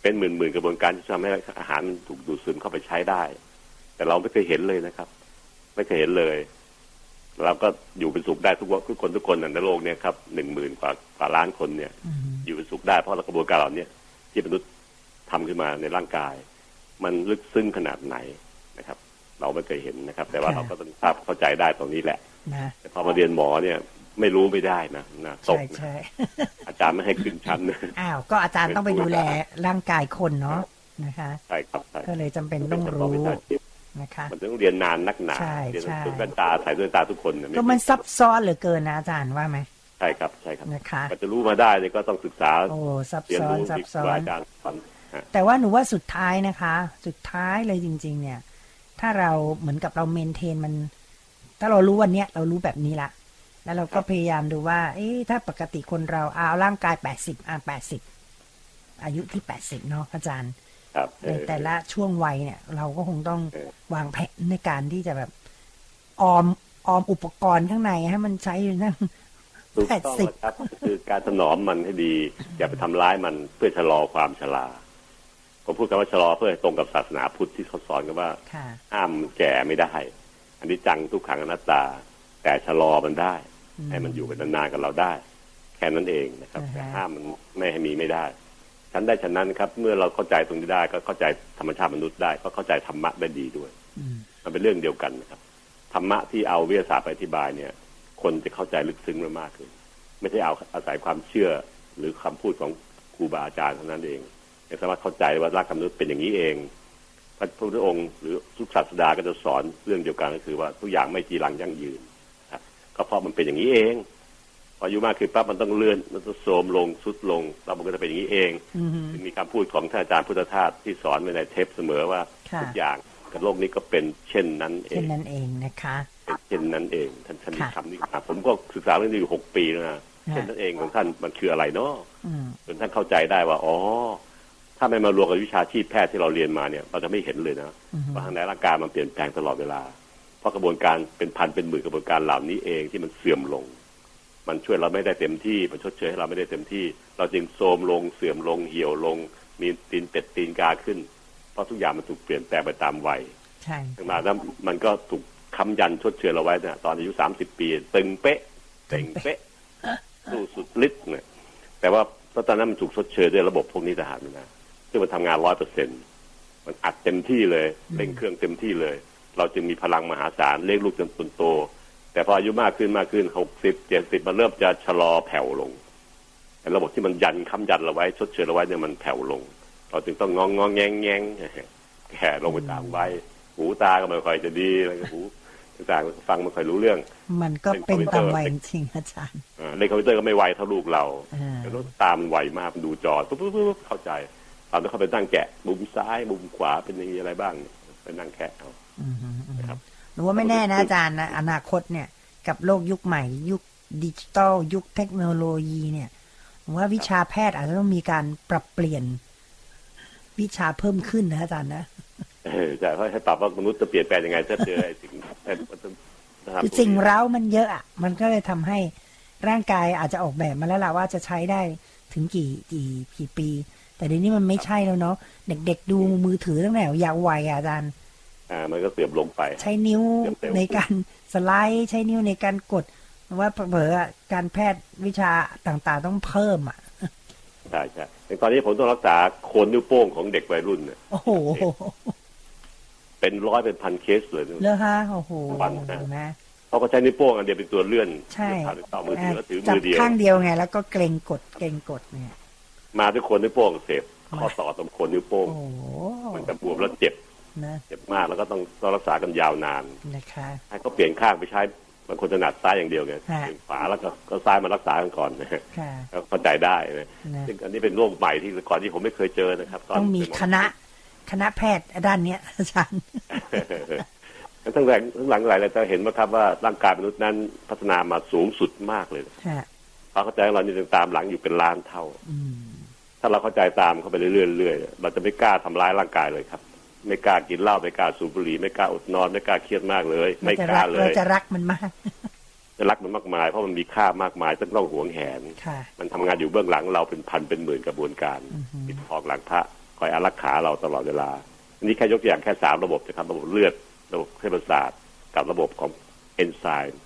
เป็นหมื่นหมื่นกระบวนการที่ทำให้อาหารมันถูกดูดซึมเข้าไปใช้ได้ แต่เราไม่เคยเห็นเลยนะครับ ไม่เคยเห็นเลยเราก็อยู่เป็นสุขได้ทุกทุกคนทุกคนในโลกเนี่ยครับหนึ่งหมื่นกว่า กว่าล้านคนเนี่ยอืมอยู่เป็นสุขได้เพราะกระบวนการเหล่านี้ที่มนุษย์ทำขึ้นมาในร่างกาย มันลึกซึ้งขนาดไหนนะครับ เราไม่เคยเห็นนะครับ แต่ว่าเราก็ต้องทราบเข้าใจได้ตรงนี้แหละนะแต่พอมาเรียนหมอเนี่ยไม่รู้ไม่ได้นะนะตใช่กนะใช่อาจารย์ไม่ให้ขึ้นชั้นนะอ้าวก็อาจารย์ต้องไปดูแลร่างกายคนเนาะนะคะใช่ครับใช่ก็เลยจำเป็นต้องรู้วิชาชีพนะคะมันต้องเรียนนานนักหนาใช่เรียนใช่ด้วยกันตาใส่ด้วยตาทุกคนเนี่ยก็มันซับซ้อนเหลือเกินนะอาจารย์ว่าไหม ใช่ครับใช่ครับนะคะก็จะรู้มาได้เนี่ยก็ต้องศึกษาโอ้ซับเรียนซ้อนรู้ซับที่ซ้อครูนอาจารย์สอนฮะแต่ว่าหนูว่าสุดท้ายนะคะ สุดท้ายเลยจริง ๆ เนี่ย ถ้าเราเหมือนกับเราเมนเทนมัน ถ้าเรารู้วันเนี้ยเรารู้แบบนี้ละแล้วเราก็พยายามดูว่า เอ๊ะถ้าปกติคนเราเอาร่างกายแปดสิบอะแปดสิบอายุที่แปดสิบเนาะอาจารย์ครับในแต่ละช่วงวัยเนี่ย เราก็คงต้องเออวางแผนในการที่จะแบบออมออมอุปกรณ์ข้างในให้มันใช้อยู่นั่ง ถูกต้องนะครับคือการถนอมมันให้ดี อย่าไปทำร้ายมันเพื่อชะลอความชราผมพูดคำว่าชะลอเพื่อให้ตรงกับศาสนาพุทธที่เขาสอนกันว่าค่ะห้ามแก่ไม่ได้ อันนี้จังทุกขังอนัตตา แต่ชะลอมันได้อืมให้มันอยู่เป็นนานๆกับเราได้ แค่นั้นเองนะครับอ่าฮะแต่ห้ามมันไม่ให้มีไม่ได้ฉันได้ฉันนั้นครับ เมื่อเราเข้าใจตรงนี้ได้ก็เข้าใจธรรมชาติมนุษย์ได้ ก็เข้าใจธรรมะได้ดีด้วยอืมมันเป็นเรื่องเดียวกันนะครับธรรมะที่เอาวิทยาศาสตร์ไปอธิบายเนี่ย คนจะเข้าใจลึกซึ้งมากขึ้น ไม่ใช่เอาอาศัยความเชื่อหรือคำพูดของครูบาอาจารย์เท่านั้นเองแต่สามารถเข้าใจว่ารางกายมนุษย์เป็นอย่างนี้เองพระพุทธองค์หรือทุกศาสดาก็จะสอนเรื่องเดียวกันก็คือว่าทุกอย่างไม่จีรังยั่งยืนก็เพราะมันเป็นอย่างนี้เองพออายุมากขึ้นปั๊บมันต้องเลื่อนมันต้องโทรมลงสุดลงแล้วมันก็จะเป็นอย่างนี้เองอืมจึงมีคำพูดของท่านอาจารย์พุทธทาสที่สอนไว้ในเทปเสมอว่าทุกอย่างกับโลกนี้ก็เป็นเช่นนั้นเอเช่นงนั้นเองนะคะ เป็นเช่นนั้นเอง ท่านท่านมีค่ะคำนี้มาผมก็ศึกษาเรื่องนี้อยู่หกปีแล้วนะค่ะเช่นนั้นเองของท่านมันคืออะไรเนาะอืมจนท่านเข้าใจได้ว่า อ๋อ ถ้าไม่มารวมกับวิชาชีพแพทย์ที่เราเรียนมาเนี่ยเราจะไม่เห็นเลยนะอืมว่าทางในร่างกายมันเปลี่ยนแปลงตลอดเวลา เพราะกระบวนการเป็นพันเป็นหมื่นกระบวนการเหล่านี้เองที่มันเสื่อมลง มันช่วยเราไม่ได้เต็มที่มันชดเชยให้เราไม่ได้เต็มที่ เราจึงโทรมลงเสื่อมลงเหี่ยวลง มีตีนเป็ดตีนกาขึ้น เพราะทุกอย่างมันถูกเปลี่ยนแปลงไปตามวัยใช่ถึงมาแล้วมันก็ถูก ค้ำยันชดเชยเราไว้เนี่ยตอนอายุสามสิบปี ตึงเป๊ะเต่งเป๊ะสู้สุดฤทธิ์เนี่ยแต่ว่าตอนนั้นมันถูกชดเชยด้วยระบบพวกนี้ต่างหากนะซึ่งมันทำงานร้อยเปอร์เซ็นมันอัดเต็มที่เลยเร่งเครื่องเต็มที่เลย เราจึงมีพลังมหาศาลเลี้ยงลูกจนตนโต แต่พออายุมากขึ้นมากขึ้นหกสิบเจ็ดสิบมันเริ่มจะชะลอแผ่วลงไอ้ระบบที่มันยันค้ำยันเราไว้ชดเชยเราไว้เนี่ยมันแผ่วลง เราจึงต้องงองงองแงงแงงแก่ลงไปตามวัยหูตาก็ไม่ค่อยจะดีอะไรก็หู ต่างๆฟังไม่ค่อยรู้เรื่อง มันก็เป็นตามวัยจริงๆอาจารย์อ่าเล่นคอมพิวเตอร์ก็ไม่ไวเท่าลูกเราอ่าแต่รถตามนไวมากมันดูจอปุ๊บปุ๊บปุ๊บเข้าใจตอนที่เขาไปนั่งแกะมุมซ้ายมุมขวาเป็นอย่างนี้อะไรบ้างเนี่ยไปนั่งแคะเอาอืมอืมอืมนะครับหนูว่าไม่แน่นะอาจารย์นะอนาคตเนี่ย กับโลกยุคใหม่ ยุคดิจิตอลยุคเทคโนโลยีเนี่ยหนูว่าวิชาแพทย์อาจจะต้องมีการปรับเปลี่ยนวิชาเพิ่มขึ้นนะอาจารย์นะ เออจะให้ปรับว่ามนุษย์จะเปลี่ยนแปลงยังไงถ้าเจอไอ้สิ่งไอ้วัฒนธรรมคือสิ่งเร้ามันเยอะอะมันก็เลยทำให้ร่างกายอาจจะออกแบบมาแล้วล่ะว่าจะใช้ได้ถึงกี่กี่กี่ปี แต่เดี๋ยวนี้มันไม่ใช่แล้วเนาะเด็กๆดูมือถือตั้งแต่ยาววัยอะอาจารย์อ่ามันก็เสื่อมลงไป ใช้นิ้วเต็มๆในการสไลด์ใช้นิ้วในการกดว่าเผลอๆอะการแพทย์วิชาต่างๆต้องเพิ่มอะใช่ใช่แต่ตอนนี้ผมต้องรักษาโคนนิ้วโป้งของเด็กวัยรุ่นเนี่ยโอ้โห เป็นร้อยเป็นพันเคสเลยเลอะฮะโอ้โหวันนะเห็นไหมเขาก็ใช้นิ้วโป้งอันเดียวเป็นตัวเลื่อนใช่ผ่านต่อมือถือแล้วถือจัมืบอเดียวข้างเดียวไง แล้วก็เกรงกดเกรงกดเนี่ย มาด้วยโคนนิ้วโป้งอักเสพข้อต่อตรงโคนนิ้วโป้งโอ้โหมันจะบวมแล้วเจ็บนะเจ็บมากแล้วก็ต้องต้องรักษากันยาวนานนะคะให้เขาเปลี่ยนข้างไปใช้บางคนถนัดซ้ายอย่างเดียวไงฮะเปลี่ยนขวาแล้วก็ก็ซ้ายมารักษากันก่อนนะค่ะก็เข้าใจได้นะนะซึ่งอันนี้เป็นโรคใหม่ที่ก่อนที่ผมไม่เคยเจอนะครับนต้องมีเป็นหคณะ คณะแพทย์ด้านเนี้ยอาจารย์ทั้งหลังทั้งหลังหลายเราจะเห็นว่าครับว่าร่างกายมนุษย์นั้นพัฒนามาสูงสุดมากเลยฮะความเข้าใจของเรานี่ยังตามหลังอยู่เป็นล้านเท่าอืมถ้าเราเข้าใจตามเข้าไปเรื่อยๆเรื่อยๆเราจะไม่กล้าทำร้ายร่างกายเลยครับ ไม่กล้ากินเหล้าไม่กล้าสูบบุหรี่ไม่กล้าอดนอนไม่กล้าเครียดมากเลยเราไม่จะกรัล้ากเลเรายจะรักมันมากจะรักมันมากมายเพราะมันมีค่ามากมายต้องต้องหวงแหนค่ะมันทำงานอยู่เบื้องหลังเราเป็นพันเป็นหมื่นกระบวนการอือฮึปิดทองหลังพระ คอยอารักขาเราตลอดเวลา อันนี้แค่ยกตัวอย่างแค่สามระบบนะครับระบบเลือดระบบเส้นประสาทกับระบบของเอนไซม์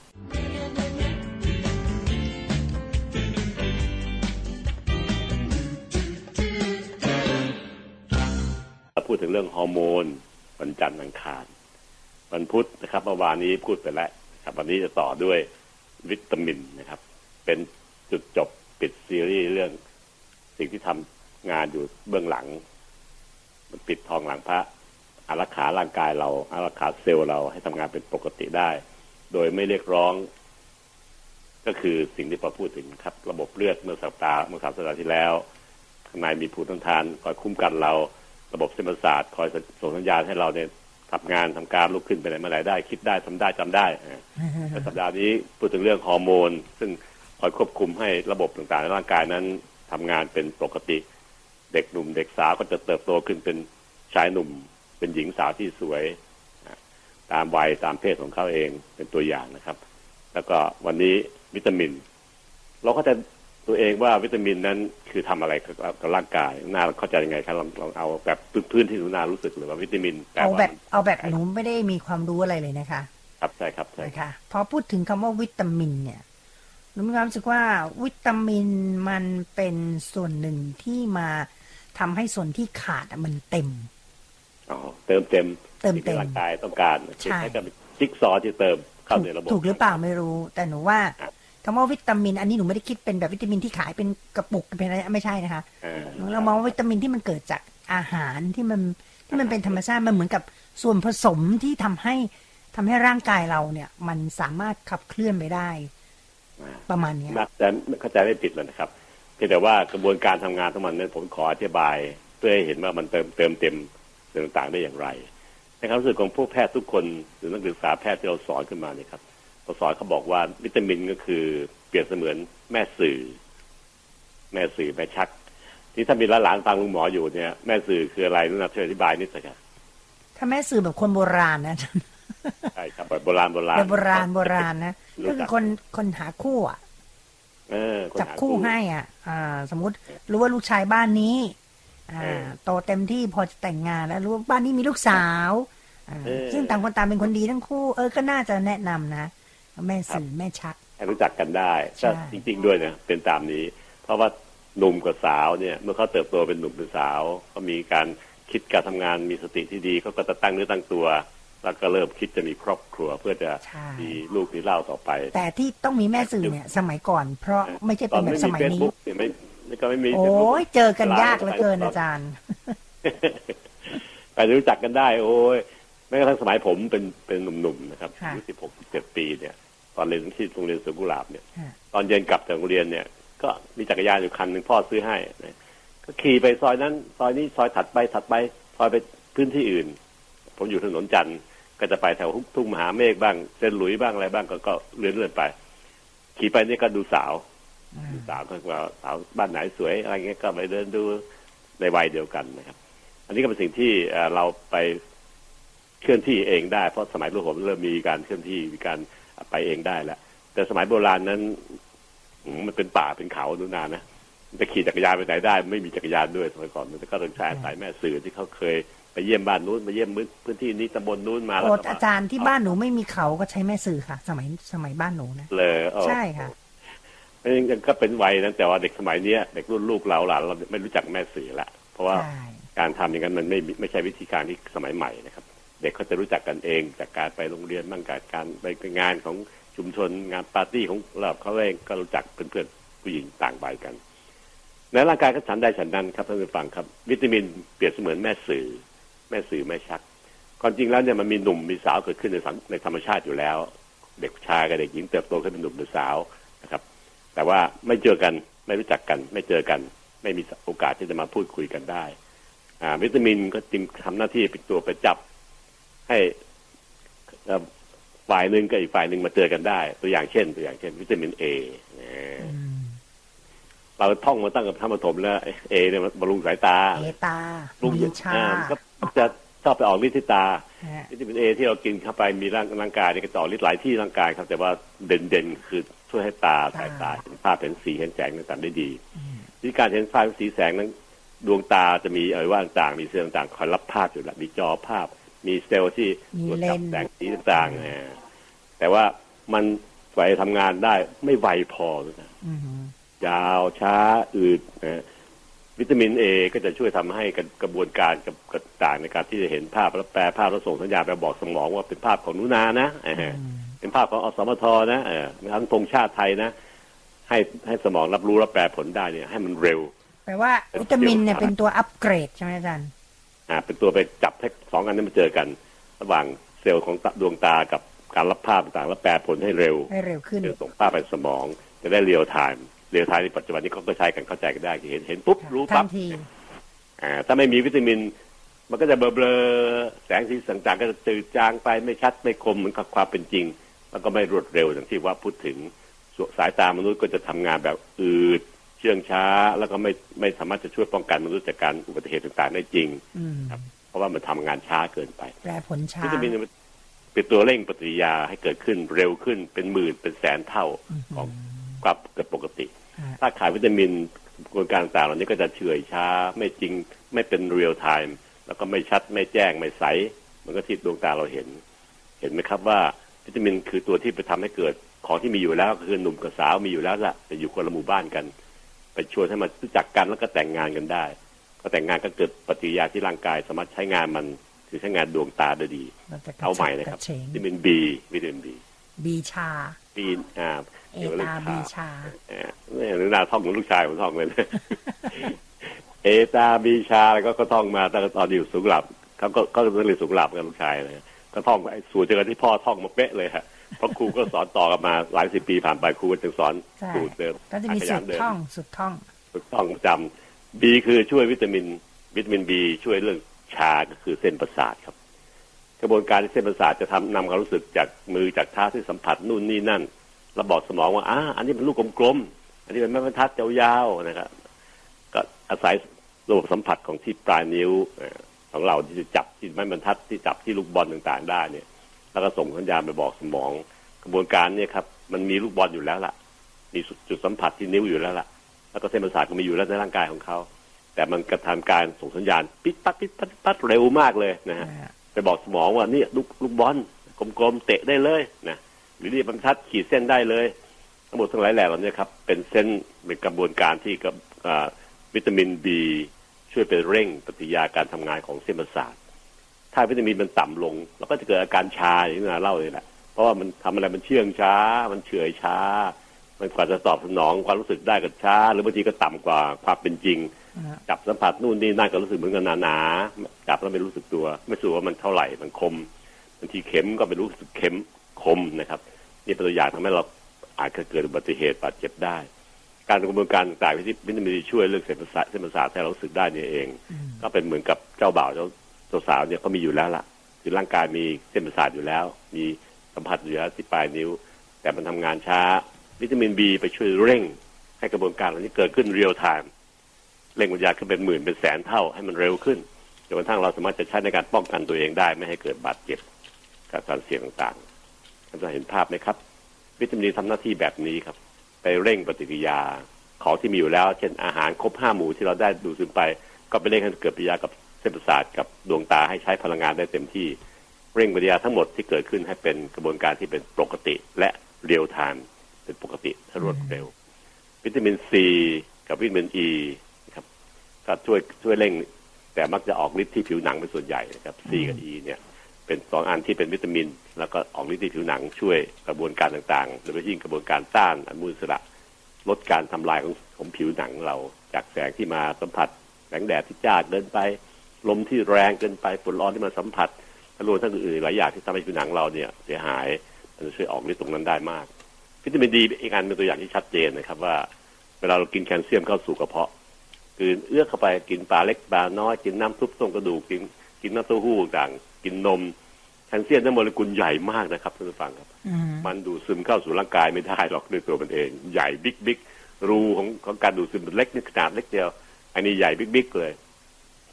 พูดถึงเรื่องฮอร์โมนวันจันทร์อังคารวันพุธนะครับเมื่อวานนี้พูดไปแล้วครับวันนี้จะต่อด้วยวิตามินนะครับ เป็นจุดจบปิดซีรีส์เรื่องสิ่งที่ทำงานอยู่เบื้องหลัง ปิดทองหลังพระอารักขาร่างกายเราอารักขาเซลล์เราให้ทำงานเป็นปกติได้ โดยไม่เรียกร้อง ก็คือสิ่งที่พอพูดถึงครับ ระบบเลือดเมื่อสัปดาห์เมื่อสามสัปดาห์ที่แล้วข้างในมีภูมิต้านทานคอยคุ้มกันเรา ระบบเส้นประสาทคอยส่งสัญญาณให้เราเนี่ยทำงานทำการลุกขึ้นไปไหนมาไหนได้ คิดได้ทำได้จำได้แต่สัปดาห์นี้พูดถึงเรื่องฮอร์โมน ซึ่งคอยควบคุมให้ระบบต่างๆในร่างกายนั้นทำงานเป็นปกติ เด็กหนุ่มเด็กสาวก็จะเติบโตขึ้นเป็นชายหนุ่ม เป็นหญิงสาวที่สวย ตามวัยตามเพศของเขาเองเป็นตัวอย่างนะครับ แล้วก็วันนี้วิตามิน เราก็จะตัวเองว่าวิตามินนั้นคือทำอะไรกับร่างกายน่าเข้าใจยังไงครับลองลองเอาแบบพื้นๆที่หนูนารู้สึกหรือว่าวิตามินเอาแบบเอาแบบหนูไม่ได้มีความรู้อะไรเลยนะคะ ครับใช่ครับใช่นะคะพอพูดถึงคำว่าวิตามินเนี่ยหนูมีความรู้สึกว่าวิตามินมันเป็นส่วนหนึ่งที่มา ทำให้ส่วนที่ขาดมันเต็มอ๋อเติมเต็มเติมเต็มร่างกายต้องการใช่ให้กับจิ๊กซอว์ที่เติมเข้าในระบบถูกหรือเปล่าไม่รู้ แต่หนูว่าคำว่าวิตามิน อันนี้หนูไม่ได้คิดเป็นแบบวิตามินที่ขายเป็นกระปุกเป็นอะไรไม่ใช่นะคะอ่าเรามองว่าวิตามินที่มันเกิดจากอาหารที่มันที่มันเป็นธรรมชาติมันเหมือนกับส่วนผสมที่ทำให้ทำให้ร่างกายเราเนี่ย มันสามารถขับเคลื่อนไปได้ ประมาณเนี้ยน่าจะเข้าใจไม่ผิดเลยนะครับเพียงแต่ว่ากระบวนการทำงานของมันนั้นผมขออธิบาย เพื่อให้เห็นว่ามันเติมเติมเต็มสิ่งต่างๆได้อย่างไรในความรู้สึกของผู้แพทย์ทุกคนหรือนักศึกษาแพทย์ที่เราสอนขึ้นมาเนี่ยครับเราสอนเขาบอกว่าวิตามินก็คือเปรียบเสมือนแม่สื่อ แม่สื่อแม่ชัก ที่ถ้ามีหลานๆฟังลุงหมออยู่เนี่ย แม่สื่อคืออะไรนุ่นนะช่วยอธิบายนิดสักครับถ้าแม่สื่อแบบคนโบราณนะใช่ครับแบบโบราณโบราณแบบโบราณโบราณนะรู้ก็จัคือกคนคนหาคู่อะเออคน จับหาคู่ให้อะ อ่า สมมติรู้ว่าลูกชายบ้านนี้ อ่าเออโตเต็มที่พอจะแต่งงานแล้วรู้ว่าบ้านนี้มีลูกสาวอ่าเออซึ่งต่างคนต่างเป็นคนดีทั้งคู่ เออก็น่าจะแนะนำนะแม่สื่อแม่ชักให้รู้จักกันได้ใช่ก็จริง ๆ ด้วยนะเป็นตามนี้ เพราะว่าหนุ่มกับสาวเนี่ย เมื่อเขาเติบโตเป็นหนุ่มเป็นสาวเขามีการคิดการทำงานมีสติที่ดีเขาก็จะตั้งเนื้อตั้งตัว แล้วก็เริ่มคิดจะมีครอบครัวเพื่อจะใช่มีลูกมีเล่าต่อไป แต่ที่ต้องมีแม่สื่อเนี่ยสมัยก่อน เพราะไม่ใช่ตเป็อนนแบไม่บสมีมัยเฟซนี้บุ๊กเนี่ยไม่ไม่ก็ไม่มีโอ้ Facebook ยเจอกันยากเหลือเกินอาจารย์แต่รู้จักกันได้ โอ้ยแม้กระทั่งสมัยผมเป็นเป็นหนุ่มๆนะครับค่ะอายุสิบหกสิบเจ็ดปีเนี่ย ตอนเรียนที่โรงเรียนสวนกุหลาบเนี่ยค่ะตอนเย็นกลับจากโรงเรียนเนี่ย ก็มีจักรยานอยู่คันหนึ่งพ่อซื้อให้นะก็ขี่ไปซอยนั้น ซอยนี้ซอยถัดไปถัดไปซอยไปพื้นที่อื่น ผมอยู่ถนนจันทร์ ก็จะไปแถวทุ่งมหาเมฆบ้างเส้นหลุยบ้างอะไรบ้างก็ก็เลื่อนเลื่อนไป ขี่ไปนี่ก็ดูสาวดูสาวก็ว่าสาวบ้านไหนสวยอะไรเงี้ยก็ไปเดินดูในวัยเดียวกันนะครับ อันนี้ก็เป็นสิ่งที่เราไปเคลื่อนที่เองได้เพราะสมัยรุ่นผมเริ่มมีการเคลื่อนที่มีการไปเองได้แล้วแต่สมัยโบราณนั้นมมันเป็นป่าเป็นเขาดูนานนะจะขี่จักรยานไปไหนได้ ไม่มีจักรยานด้วยสมัยก่อนมันก็ต้องใช้สายแม่สื่อที่เขาเคย ไปเยี่ยมบ้านนู้นไปเยี่ยมพื้นที่นี้ตำบลนู้นมาแล้วโอ้ก็มอาจารย์ที่บ้านหนูไม่มีเขาก็ใช้แม่สื่อค่ะ สมัยสมัยบ้านหนูนะเลยเออใช่ค่ะอันนี้ก็เป็นวัยนั้นแต่ว่าเด็กสมัยเนี้ยเด็กรุ่นลูกเราหลานเราไม่รู้จักแม่สื่อละเพราะว่าใช่การทำอย่างนั้นมันไม่ไม่ใช่วิธีการที่สมัยใหม่นะครับ เด็กเขาจะรู้จักกันเองจากการไปโรงเรียนบ้างการการไปงานของชุมชนงานปาร์ตี้ของเราเขาเองก็รู้จักเพื่อนๆผู้หญิงต่างวัยกันในร่างกายก็ฉันได้ฉันนั้นครับท่านผู้ฟังครับ วิตามินเปรียบเสมือนแม่สื่อ แม่สื่อแม่ชักความจริงแล้วเนี่ยมันมีหนุ่มมีสาวเกิดขึ้นในสังในธรรมชาติอยู่แล้ว เด็กชายกับเด็กหญิงเติบโตขึ้นเป็นหนุ่มเป็นสาวนะครับ แต่ว่าไม่เจอกันไม่รู้จักกัน ไม่เจอกัน ไม่มีโอกาสที่จะมาพูดคุยกันได้อ่าวิตามินก็จึงทำหน้าที่เป็นตัวไปจับ ให้เอ่อฝ่ายหนึ่งกับอีกฝ่ายหนึ่งมาเจอกันได้ ตัวอย่างเช่น ตัวอย่างเช่น วิตามินเออืมเราท่องมาตั้งแต่ธรรมถมแล้วเอเนี่ยมันบำรุงสายตาเอตาลุงมีชาอ่มันก็ จะชอบไปออกฤทธิ์ที่ตาฮะวิตามินเอที่เรากินเข้าไปมีร่างร่างกายเนี่ยก็จะออกฤทธิ์หลายที่ร่างกายครับ แต่ว่าเด่นๆคือช่วยให้ตาสายตาเห็นภาพเห็นสีเห็นแสงต่างๆได้ดีวิธีการเห็นภาพเห็นสีแสงนั้น ดวงตาจะมีอวัยวะต่างๆมีเซลล์ต่างๆคอยรับภาพอยู่แล้วมีจอภาพ มีเซลล์ที่ตรวจจับแสงสีต่างๆนะแต่ว่ามันไฟทำงานได้ไม่ไวพอนะอืมยาวช้าอืดนะ วิตามินเอก็จะช่วยทำให้กระบวนการกับกระต่างในการที่จะเห็นภาพแล้วแปลภาพแล้วส่งสัญญาณไปบอกสมองว่าเป็นภาพของนุนานะเออเป็นภาพของอสมทนะเออทั้งธงชาติไทยนะ ให้ให้สมองรับรู้และแปลผลได้เนี่ย ให้มันเร็วแปลว่าวิตามินเนี่ยเป็นตัวอัปเกรดใช่ไหมอาจารย์อ่า เป็นตัวไปจับให้สองอันนี้มาเจอกัน ระหว่างเซลล์ของดวงตากับการรับภาพต่างๆแล้วแปลผลให้เร็วให้เร็วขึ้นเดี๋ยวส่งภาพไปสมองจะได้ real time real time ในปัจจุบันนี้เขาก็ใช้กันเข้าใจกันได้เห็นเห็นปุ๊บรู้ปั๊บทันทีอ่าถ้าไม่มีวิตามิน มันก็จะเบลอๆแสงสีต่างๆ ก็จะจืดจางไปไม่ชัดไม่คมเหมือนกับความเป็นจริง แล้วก็ไม่รวดเร็วอย่างที่ว่าพูดถึงส่วนสายตามนุษย์ก็จะทำงานแบบอืดเชื่องช้า แล้วก็ไม่ไม่สามารถจะช่วยป้องกันมนุษย์จากการอุบัติเหตุต่างๆ ได้จริงอืมครับเพราะว่ามันทำงานช้าเกินไปแปลผลช้าวิตามินมันเป็นตัวเร่งปฏิกิริยาให้เกิดขึ้นเร็วขึ้นเป็นหมื่นเป็นแสนเท่าของความเกิดปกติฮะ ถ้าขาดวิตามินกระบวนการต่างๆเหล่านี้ก็จะเฉื่อยช้า ไม่จริงไม่เป็นเรียลไทม์แล้วก็ไม่ชัดไม่แจ้งไม่ใสเหมันก็ที่ดวงตาเราเห็น เห็นไหมครับว่าวิตามินคือตัวที่ไปทำให้เกิดของที่มีอยู่แล้วก็คือหนุ่มกับสาวมีอยู่แล้วละแต่อยู่คนละหมู่บ้านกัน ไปชวนให้มันรู้จักกันแล้วก็แต่งงานกันได้ ก็แต่งงานก็เกิดปฏิกิริยาที่ร่างกายสามารถใช้งานมันคือใช้งานดวงตาได้ดีมันจะกระเอาใหม่ฉับเลยกครับระเฉงวิตามินบีวิตามินบีบีชาบีอ่า เอเกี่ยวกับเรื่อตางบีชาเอ่อเนี่ยหรือนาท่องเหมือนลูกชายผมท่องเลยนะเอตาบีชาแล้วก็ก็ท่องมาตั้งแต่ตอนอยู่สูงหลับเขาก็ก็เรียนสูงหลับกับลูกชายเลยก็ท่องไอ้สูตรเดียวกันที่พ่อท่องมาเป๊ะเลยฮะเพราะครูก็สอนต่อกันมาหลายสิบปีผ่านไปครูก็จะสอนใช่สูตรเดิมก็จะมีขสุยัดนเดิมท่องสุดท่องถูกต้องประจำบีคือช่วยวิตามินวิตามินบีช่วยเรื่องชาก็คือเส้นประสาทครับ กระบวนการที่เส้นประสาทจะทำนำความรู้สึกจากมือจากเท้าที่สัมผัสนู่นนี่นั่น แล้วบอกสมองว่าอ่าอันนี้เป็นลูกกลมๆอันนี้เป็นไม้บรรทัดยาวๆนะครับก็อาศัยระบบสัมผัสของที่ปลายนิ้วเอ่อของเราที่จะจับที่ไม้บรรทัดที่จับที่ลูกบอลต่างๆ ได้เนี่ย แล้วก็ส่งสัญญาณไปบอกสมอง กระบวนการเนี่ยครับมันมีลูกบอลอยู่แล้วล่ะ มีจุดสัมผัสที่นิ้วอยู่แล้วล่ะ แล้วก็เส้นประสาทก็มีอยู่แล้วในร่างกายของเขาแต่มันกระทำการส่งสัญญาณปิดปัดปิดปัดปิดปัดเร็วมากเลยนะฮะไปบอกสมองว่านี่ลูกลูกบอลกลมๆเตะได้เลยนะ หรือนี่บรรทัดขีดเส้นได้เลย ทั้งหมดทั้งหลายแหล่เหล่านี้ครับ เป็นเส้นเป็นกระบวนการที่กับอ่าวิตามินบีช่วยไปเร่งปฏิกิริยาการทำงานของเส้นประสาทถ้าวิตามินมันต่ำลงเราก็จะเกิดอาการชาอย่างที่นาเล่าเลยแหละเพราะว่ามันทำอะไรมันเชื่องช้า มันเฉื่อยช้า มันกว่าจะตอบสนองความรู้สึกได้ก็ช้า หรือบางทีก็ต่ำกว่าความเป็นจริงจับสัมผัสนู่นนี่นั่นก็รู้สึกเหมือนกันหนาๆจับแล้วไม่รู้สึกตัว ไม่รู้ว่ามันเท่าไหร่มันคมบางทีเข็มก็ไม่รู้สึกเข็ม คมนะครับนี่เป็นตัวอย่างทำให้เราอาจจะเกิดอุบัติเหตุบาดเจ็บได้ การกระบวนการต่างๆที่วิตามินดีช่วยเรื่องเส้นประสาทเส้นประสาทให้เรารู้สึกได้เนี่ยเอง ก็เป็นเหมือนกับเจ้าบ่าวเจ้าเจ้าสาวเนี่ยเขามีอยู่แล้วล่ะ คือร่างกายมีเส้นประสาทอยู่แล้ว มีสัมผัสอยู่แล้วที่ปลายนิ้ว แต่มันทำงานช้า วิตามินบีไปช่วยเร่ง ให้กระบวนการเหล่านี้เกิดขึ้น real time เร่งปฏิกิริยาขึ้นเป็นหมื่นเป็นแสนเท่าให้มันเร็วขึ้นจนกระทั่งเราสามารถจะใช้ในการป้องกันตัวเองได้ไม่ให้เกิดบาดเจ็บกับการเสี่ยงต่างๆ ท่านจะเห็นภาพไหมครับ วิตามินบีทำหน้าที่แบบนี้ครับ ไปเร่งปฏิกิริยา ของที่มีอยู่แล้ว เช่นอาหารครบห้าหมู่ที่เราได้ดูดซึมไป ก็ไปเร่งให้เกิดปฏิกิริยากับเส้นประสาทกับดวงตาให้ใช้พลังงานได้เต็มที่ เร่งปฏิกิริยาทั้งหมดที่เกิดขึ้นให้เป็นกระบวนการที่เป็นปกติและ real time เป็นปกติและรวดเร็ว วิตามินซีกับวิตามินอีครับก็ช่วยช่วยเร่ง แต่มักจะออกฤทธิ์ที่ผิวหนังเป็นส่วนใหญ่นะครับ C กับ E เนี่ย เป็นสองอันที่เป็นวิตามิน แล้วก็ออกฤทธิ์ที่ผิวหนังช่วยกระบวนการต่างๆโดยเฉพาะยิ่งกระบวนการต้านอนุมูลอิสระลดการทำลายของของผิวหนังเรา จากแสงที่มาสัมผัสแสงแดดที่จ้าเกินไป ลมที่แรงเกินไปฝุ่นร้อนที่มาสัมผัสรวมทั้งอื่นๆหลายอย่างที่ทำให้ผิวหนังเราเนี่ยเสียหายมันจะช่วยออกฤทธิ์ตรงนั้นได้มากวิตามินดีอีกอันเป็นตัวอย่างที่ชัดเจนนะครับว่า เวลาเรากินแคลเซียมเข้าสู่กระเพาะคือเอื้อเข้าไปกินปลาเล็กปลาน้อยกินน้ำซุปต้มกระดูกกินกินน้ำเต้าหู้ต่าง กินนมแคลเซียมในโมเลกุลใหญ่มากนะครับท่านผู้ฟังครับอืมมันดูดซึมเข้าสู่ร่างกายไม่ได้หรอกด้วยตัวมันเอง ใหญ่บิ๊กบิ๊กรูของของการดูดซึมมันเล็กนี่ขนาดเล็กเดียว อันนี้ใหญ่บิ๊กบิ๊กเลย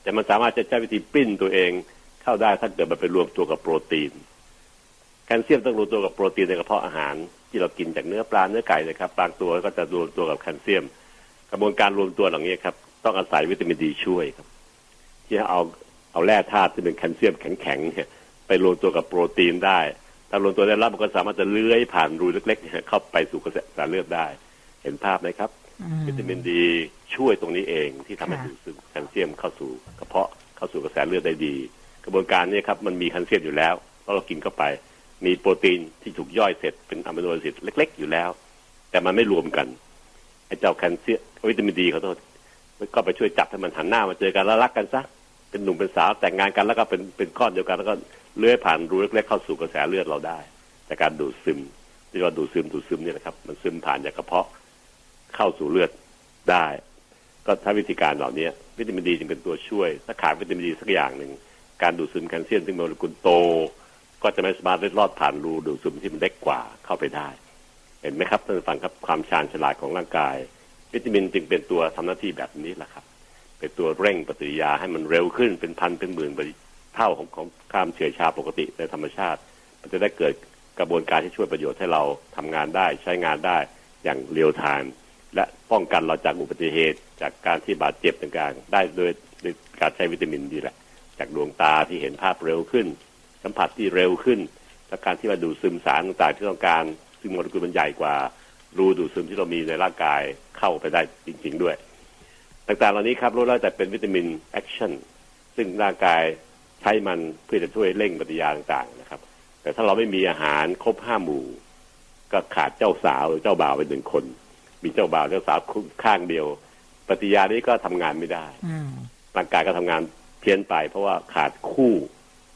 แต่มันสามารถจะใช้วิธีปลิ้นตัวเองเข้าได้ถ้าเกิดมันไปรวมตัวกับโปรตีน แคลเซียมต้องรวมตัวกับโปรตีนในกระเพาะอาหาร ที่เรากินจากเนื้อปลาเนื้อไก่นะครับบางตัวก็จะรวมตัวกับแคลเซียม กระบวนการรวมตัวเหล่านี้ครับ ต้องอาศัยวิตามินดีช่วยครับที่เอา เอาแร่ธาตุที่เป็นแคลเซียมแข็งๆเนี่ยไปรวมตัวกับโปรตีนได้ ถ้าารวมตัวได้รับมันก็สามารถจะเลื้อยผ่านรูเล็กๆเนี่ยเข้าไปสู่กระแสเลือดได้ เห็นภาพไหมครับอืมวิตามินดีช่วยตรงนี้เองที่ทำให้ค่ะดูดซึมแคลเซียมเข้าสู่กระเพาะเข้าสู่กระแสเลือดได้ดี กระบวนการนี้ครับมันมีแคลเซียมอยู่แล้วเพราะเรากินเข้าไป มีโปรตีนที่ถูกย่อยเสร็จเป็นอะมิโนแอซิดเล็ก ๆ อยู่แล้ว แต่มันไม่รวมกันไอ้เจ้าแคลเซียมวิตามินดีเขาโทษมันก็ไปช่วยจับให้มันหันหน้ามาเจอกันแล้วรักกันซะ เป็นหนุ่มเป็นสาวแต่งงานกันแล้วก็เป็นเป็นก้อนเดียวกันแล้วก็เลื้อยผ่านรูเล็กๆเข้าสู่กระแสเลือดเราได้ จากการดูดซึมที่เราดูดซึมดูดซึมเนี่ยนะครับ มันซึมผ่านจากกระเพาะเข้าสู่เลือดได้ ก็ถ้าวิธีการเหล่านี้วิตามินดีจึงเป็นตัวช่วย ถ้าขาดวิตามินดีสักอย่างหนึ่งการดูดซึมแคลเซียมซึ่งโมเลกุลโต ก็จะไม่สามารถเล็ดลอดผ่านรูดูดซึมที่มันเล็กกว่าเข้าไปได้ เห็นไหมครับท่านฟังครับความชาญฉลาดของร่างกาย วิตามินจึงเป็นตัวทำหน้าที่แบบนี้แหละครับ เป็นตัวเร่งปฏิกิริยาให้มันเร็วขึ้นเป็นพันเป็นหมื่นเท่าของของความเฉื่อยชาปกติในธรรมชาติ มันจะได้เกิดกระบวนการที่ช่วยประโยชน์ให้เราทำงานได้ใช้งานได้อย่างเรียลไทม์และป้องกันเราจากอุบัติเหตุ จากการที่บาดเจ็บต่างๆได้โดยโดยการใช้วิตามินดีแหละ จากดวงตาที่เห็นภาพเร็วขึ้น สัมผัสที่เร็วขึ้นและการที่มาดูดซึมสารต่างๆที่ต้องการซึ่งโมเลกุลมันใหญ่กว่า รูดูดซึมที่เรามีในร่างกายเข้าไปได้จริง ๆ ด้วย ต่างๆ เหล่านี้ครับรู้แล้วแต่เป็นวิตามิน action ซึ่งร่างกายใช้มันเพื่อจะช่วยเร่งปฏิกิริยาต่างๆนะครับ แต่ถ้าเราไม่มีอาหารครบห้าหมู่ ก็ขาดเจ้าสาวหรือเจ้าบ่าวไปหนึ่งคน มีเจ้าบ่าวเจ้าสาวข้างเดียว ปฏิยานี้ก็ทำงานไม่ได้อร่างกายก็ทำงานเพี้ยนไป เพราะว่าขาดคู่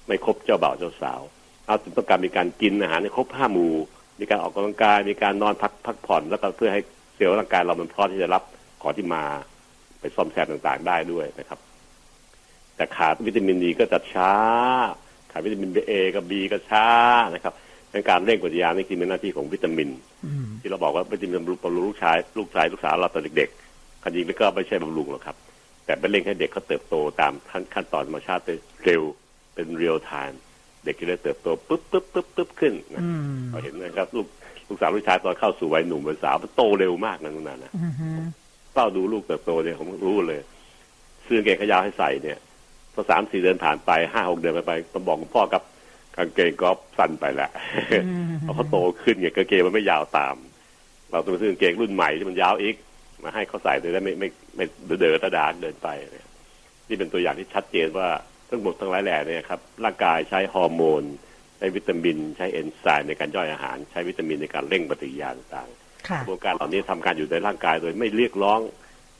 ไม่ครบเจ้าบ่าวเจ้าสาวเราจึงต้องการมีการกินอาหารให้ครบห้าหมู่ มีการออกกำลังกาย มีการนอนพักพักผ่อนแล้วก็เพื่อให้เซลล์ร่างกายเรามันพร้อมที่จะรับของที่มา ไปซ่อมแซมต่างๆได้ด้วยนะครับ แต่ขาดวิตามินดีก็จะช้า ขาดวิตามินเอกับบีก็ช้านะครับเป็นการเร่งปฏิกิริยานี่คือเป็นหน้าที่ของวิตามินอืมที่เราบอกว่าวิตามินบำรุงบำรุงลูกชายลูกชายลูกสาวเราตอนเด็กๆความจริงแล้วก็ไม่ใช่บำรุงหรอกครับ แต่เป็นเร่งให้เด็กเขาเติบโตตามขั้นขั้นตอนธรรมชาติได้เร็วเป็นเรียลไทม์เด็กจะได้เติบโตปุ๊บปุ๊บปุ๊บปุ๊บขึ้นนะอืมเราเห็นนะครับลูกลูกสาวลูกชายตอนเข้าสู่วัยหนุ่มวัยสาวมันโตเร็วมากนะนั่นนะอืมฮึ เฝ้าดูลูกเติบโตเนี่ยผมรู้เลยเสื้อกางเกงขายาวให้ใส่เนี่ยพอสามสี่เดือนผ่านไปห้าหกเดือนไปไปต้องบอกคุณพ่อกับกางเกงก็สั้นไปแล้วอืมเพราะเขาโตขึ้นไงกางเกงมันไม่ยาวตาม เราต้องไปซื้อกางเกงรุ่นใหม่ที่มันยาวอีก มาให้เขาใส่โดยได้ไม่ไม่ไม่ไม่เดินตะดานเดินไปเนี่ยนี่เป็นตัวอย่างที่ชัดเจนว่าทั้งหมดทั้งหลายแหล่เนี่ยครับร่างกายใช้ฮอร์โมนใช้วิตามิน ใช้เอนไซม์ในการย่อยอาหาร ใช้วิตามินในการเร่งปฏิกิริยาต่างๆค่ะ กระบวนการเหล่านี้ทำการอยู่ในร่างกายโดยไม่เรียกร้อง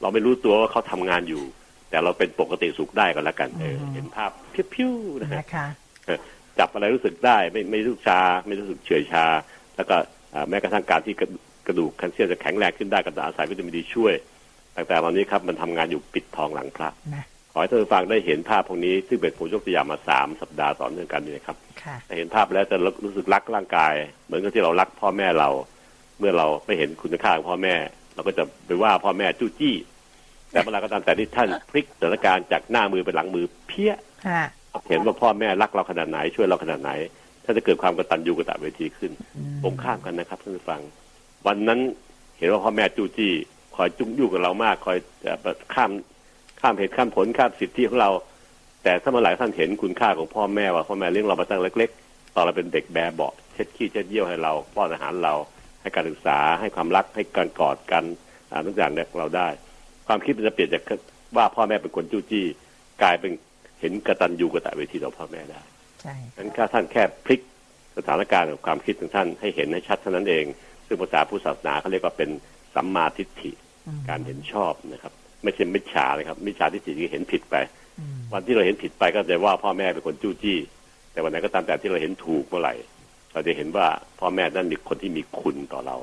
เราไม่รู้ตัวว่าเขาทำงานอยู่ แต่เราเป็นปกติสุขได้ก็แล้วกันเอออืมเห็นภาพพิ้วๆนะฮะนะคะจับอะไรรู้สึกได้ไม่ไม่รู้สึกชา ไม่รู้สึกเฉื่อยชา แล้วก็อ่าแม้กระทั่งการที่กระกระดูกแคลเซียมจะแข็งแรงขึ้นได้ก็จะอาศัยวิตามินดีช่วยต่างๆเหล่านี้ครับมันทำงานอยู่ปิดทองหลังพระนะขอให้ท่านผู้ฟังได้เห็นภาพพวกนี้ซึ่งเป็นผมยกตัวอย่างมาสามสัปดาห์ต่อเนื่องกันนี่นะครับค่ะแต่เห็นภาพแล้วจะรู้สึกรักร่างกาย เหมือนกับที่เรารักพ่อแม่เรา เมื่อเราไม่เห็นคุณค่าของพ่อแม่ เราก็จะไปว่าพ่อแม่จู้จี้ แต่เวลาก็ตามแต่ที่ท่านพลิกสถานการณ์จากหน้ามือไปหลังมือเพี้ยค่ะเห็นว่าพ่อแม่รักเราขนาดไหนช่วยเราขนาดไหน ถ้าจะเกิดความกตัญญูกตเวทีขึ้นอืมตรงข้ามกันนะครับท่านผู้ฟัง วันนั้นเห็นว่าพ่อแม่จู้จี้คอยจุ้งยุ่งกับเรามาก คอยจะแบบข้ามข้ามเหตุข้ามผลข้ามสิทธิของเรา แต่ถ้าเมื่อไหร่ท่านเห็นคุณค่าของพ่อแม่ว่าพ่อแม่เลี้ยงเรามาตั้งเล็ก ๆ ตอนเราเป็นเด็กแบบเบาะเช็ดขี้เช็ดเยี่ยวให้เราป้อนอาหารเรา ให้การศึกษาให้ความรักให้การกอดกันอ่าทุกอย่างเนี่ยเราได้ ความคิดมันจะเปลี่ยนจากว่าพ่อแม่เป็นคนจู้จี้กลายเป็นเห็นกตัญญูกตเวทีต่อพ่อแม่ได้ใช่นั้นถ้าท่านแค่พลิกสถานการณ์กับความคิดของท่านให้เห็นให้ชัดเท่านั้นเอง ซึ่งภาษาพุทธศาสนาเขาเรียกว่าเป็นสัมมาทิฏฐิอืมการเห็นชอบนะครับ ไม่ใช่มิจฉาเลยครับ มิจฉาทิฏฐิคือเห็นผิดไปอืมวันที่เราเห็นผิดไปก็จะว่าพ่อแม่เป็นคนจู้จี้ แต่วันไหนก็ตามแต่ที่เราเห็นถูกเมื่อไหร่ เราจะเห็นว่าพ่อแม่นั่นมีคนที่มีคุณต่อเรา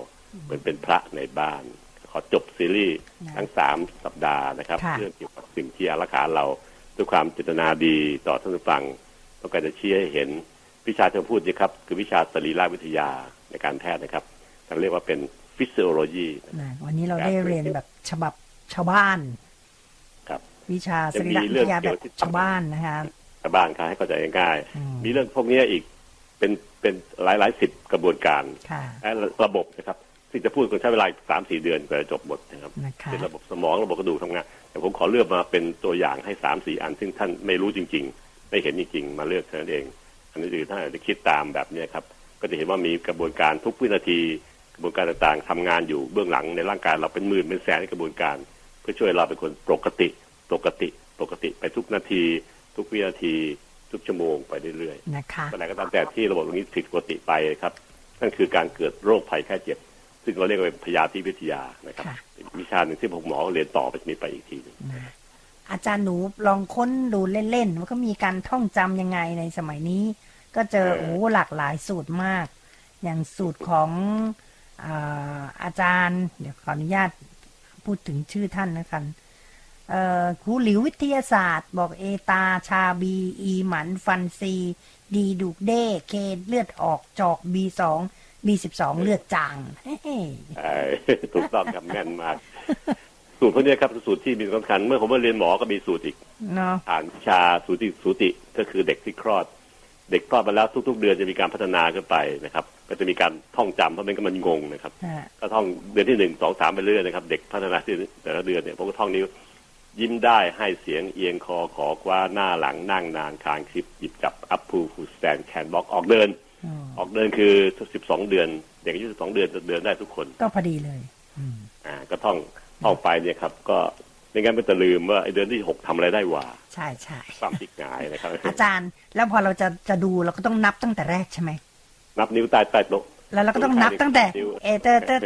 เหมือนเป็นพระในบ้าน ขอจบซีรีส์ทั้งสามสัปดาห์นะครับค่ะเรื่องเกี่ยวกับสิ่งที่อารักขาเราด้วยความเจตนาดีต่อท่านผู้ฟังต้องการจะชี้ให้เห็นวิชาที่ผมพูดนี่ครับ คือวิชาสรีรวิทยาในการแพทย์นะครับเราเรียกว่าเป็นฟิสิโอโลจีนะวันนี้เราได้เรียนแบบฉบับชาวบ้านครับ วิชาสรีรวิทยาแบบชาวบ้านนะคะชาวบ้านครับให้เข้าใจง่ายอืมๆมีเรื่องพวกนี้อีกเป็น เป็นหลายหลายสิบกระบวนการค่ะและระบบนะครับที่จะพูดกันใช้เวลาสามสี่เดือนกว่าจะจบหมดนะครับนะคะเป็นระบบสมองระบบกระดูกทำงานแต่ผมขอเลือกมาเป็นตัวอย่างให้สามสี่อัน ซึ่งท่านไม่รู้จริง ๆ ไม่เห็นจริงๆมาเลือกเท่านั้นเอง อันนี้คือท่านอาจจะคิดตามแบบเนี้ยครับ ก็จะเห็นว่ามีกระบวนการทุกวินาที กระบวนการต่างๆทำงานอยู่เบื้องหลังในร่างกายเราเป็นหมื่นเป็นแสนกระบวนการ เพื่อช่วยเราเป็นคนปกติ ปกติ ปกติไปทุกนาที ทุกวินาที ทุกชั่วโมงไปเรื่อยนะคะๆอะไรก็ตามแต่ที่ระบบตรงนี้ผิดปกติไปครับ นั่นคือการเกิดโรคภัยแค่เจ็บ ซึ่งเราเรียกว่าเป็นพยาธิวิทยานะครับค่ะเป็นวิชาหนึ่งที่ผมหมอเรียนต่อไปนี้ไปอีกทีหนึงนะอาจารย์หนูลองค้นดูเล่นๆว่าก็มีการท่องจำยังไงในสมัยนี้ ก็เจอโอ้หลากหลายสูตรมาก อย่างสูตรของอาอาจารย์ เดี๋ยวขออนุญาตพูดถึงชื่อท่านนะครับเอ่อ ครูหลิววิทยาศาสตร์ บอกเอตาชาบี อีหมันฟันซี ดีดูกเด้เคเลือดออกจอกบีสองบีสิบสองเลือดจางเฮ้ใช่ถูกต้องครับแม่นมาก สูตรพวกนี้ครับสูตรที่มีสำคัญ เมื่อผมมาเรียนหมอก็มีสูตรอีกเนาะอ่านวิชาสูติสูติก็คือเด็กที่คลอด เด็กคลอดมาแล้วทุก ๆ เดือนจะมีการพัฒนาขึ้นไปนะครับ ก็จะมีการท่องจำเพราะมันก็มันงงนะครับฮะก็ท่องเดือนที่หนึ่งสองสามไปเรื่อยนะครับ เด็กพัฒนาที่แต่ละเดือนเนี่ยผมก็ท่องนิ้ว ยิ้มได้ให้เสียงเอียงคอขอคว้าหน้าหลังนั่งนานคางคลิปหยิบจับอัพพูฟูสแตนแคนบ็อกออกเดินอืมออกเดินคือสิบสองเดือน เด็กอายุสิบสองเดือนจะเดินได้ทุกคน ก็พอดีเลยอืมอ่า ก็ท่องท่องไปเนี่ยครับ ก็ไม่งั้นมันจะลืมว่าไอ้เดือนที่หกทำอะไรได้หว่า ใช่ใช่ความติกหงายนะครับ อาจารย์ แล้วพอเราจะจะดูเราก็ต้องนับตั้งแต่แรกใช่ไหมนับนิ้วใต้ใต้โต๊ะแล้วเราก็ต้องนับตั้งแต่นิ้วเอเตอร์เตอร์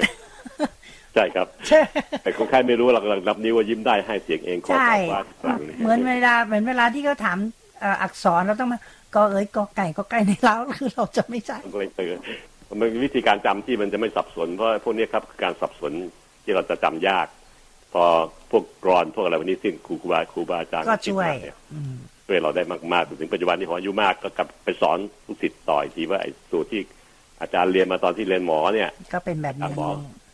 ใช่ครับใช่แต่คนไข้ไม่รู้เรากำลังนับนิ้วว่ายิ้มได้ให้เสียงเองขอใช่ขอว่าหลังเหมือนเวลาเหมือนเวลาที่เขาถามเอ่ออักษรเราต้องมากอเอ้ยกอไก่กอไก่ในเล้าคือเราจะไม่ใช่มันก็เลยเตือนมันมีวิธีการจำที่มันจะไม่สับสนเพราะพวกนี้ครับคือการสับสนที่เราจะจำยาก พอพวกกรอนพวกอะไรวันนี้ซึ่งครูบาครูบาอาจารย์ก็ช่วยคิดมาเนี่ยอืมช่วยเราได้มากๆถึงปัจจุบันที่ผมอายุมากก็กลับไปสอนลูกศิษย์ต่ออีกทีว่าไอ้สูตรที่อาจารย์เรียนมาตอนที่เรียนหมอเนี่ย ก็เป็นแบบครันี้บหมอ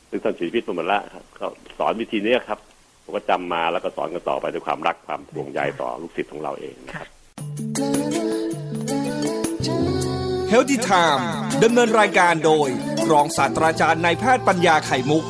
ซึ่งท่านเสียชีวิตไปหมดแล้วครับก็สอนวิธีนี้ครับ ผมก็จำมาแล้วก็สอนกันต่อไปด้วยความรักความห่วงใยต่อลูกศิษย์ของเราเองนะครับเฮลติไทม์ดำเนินรายการโดย รองศาสตราจารย์นายแพทย์ปัญญาไข่มุก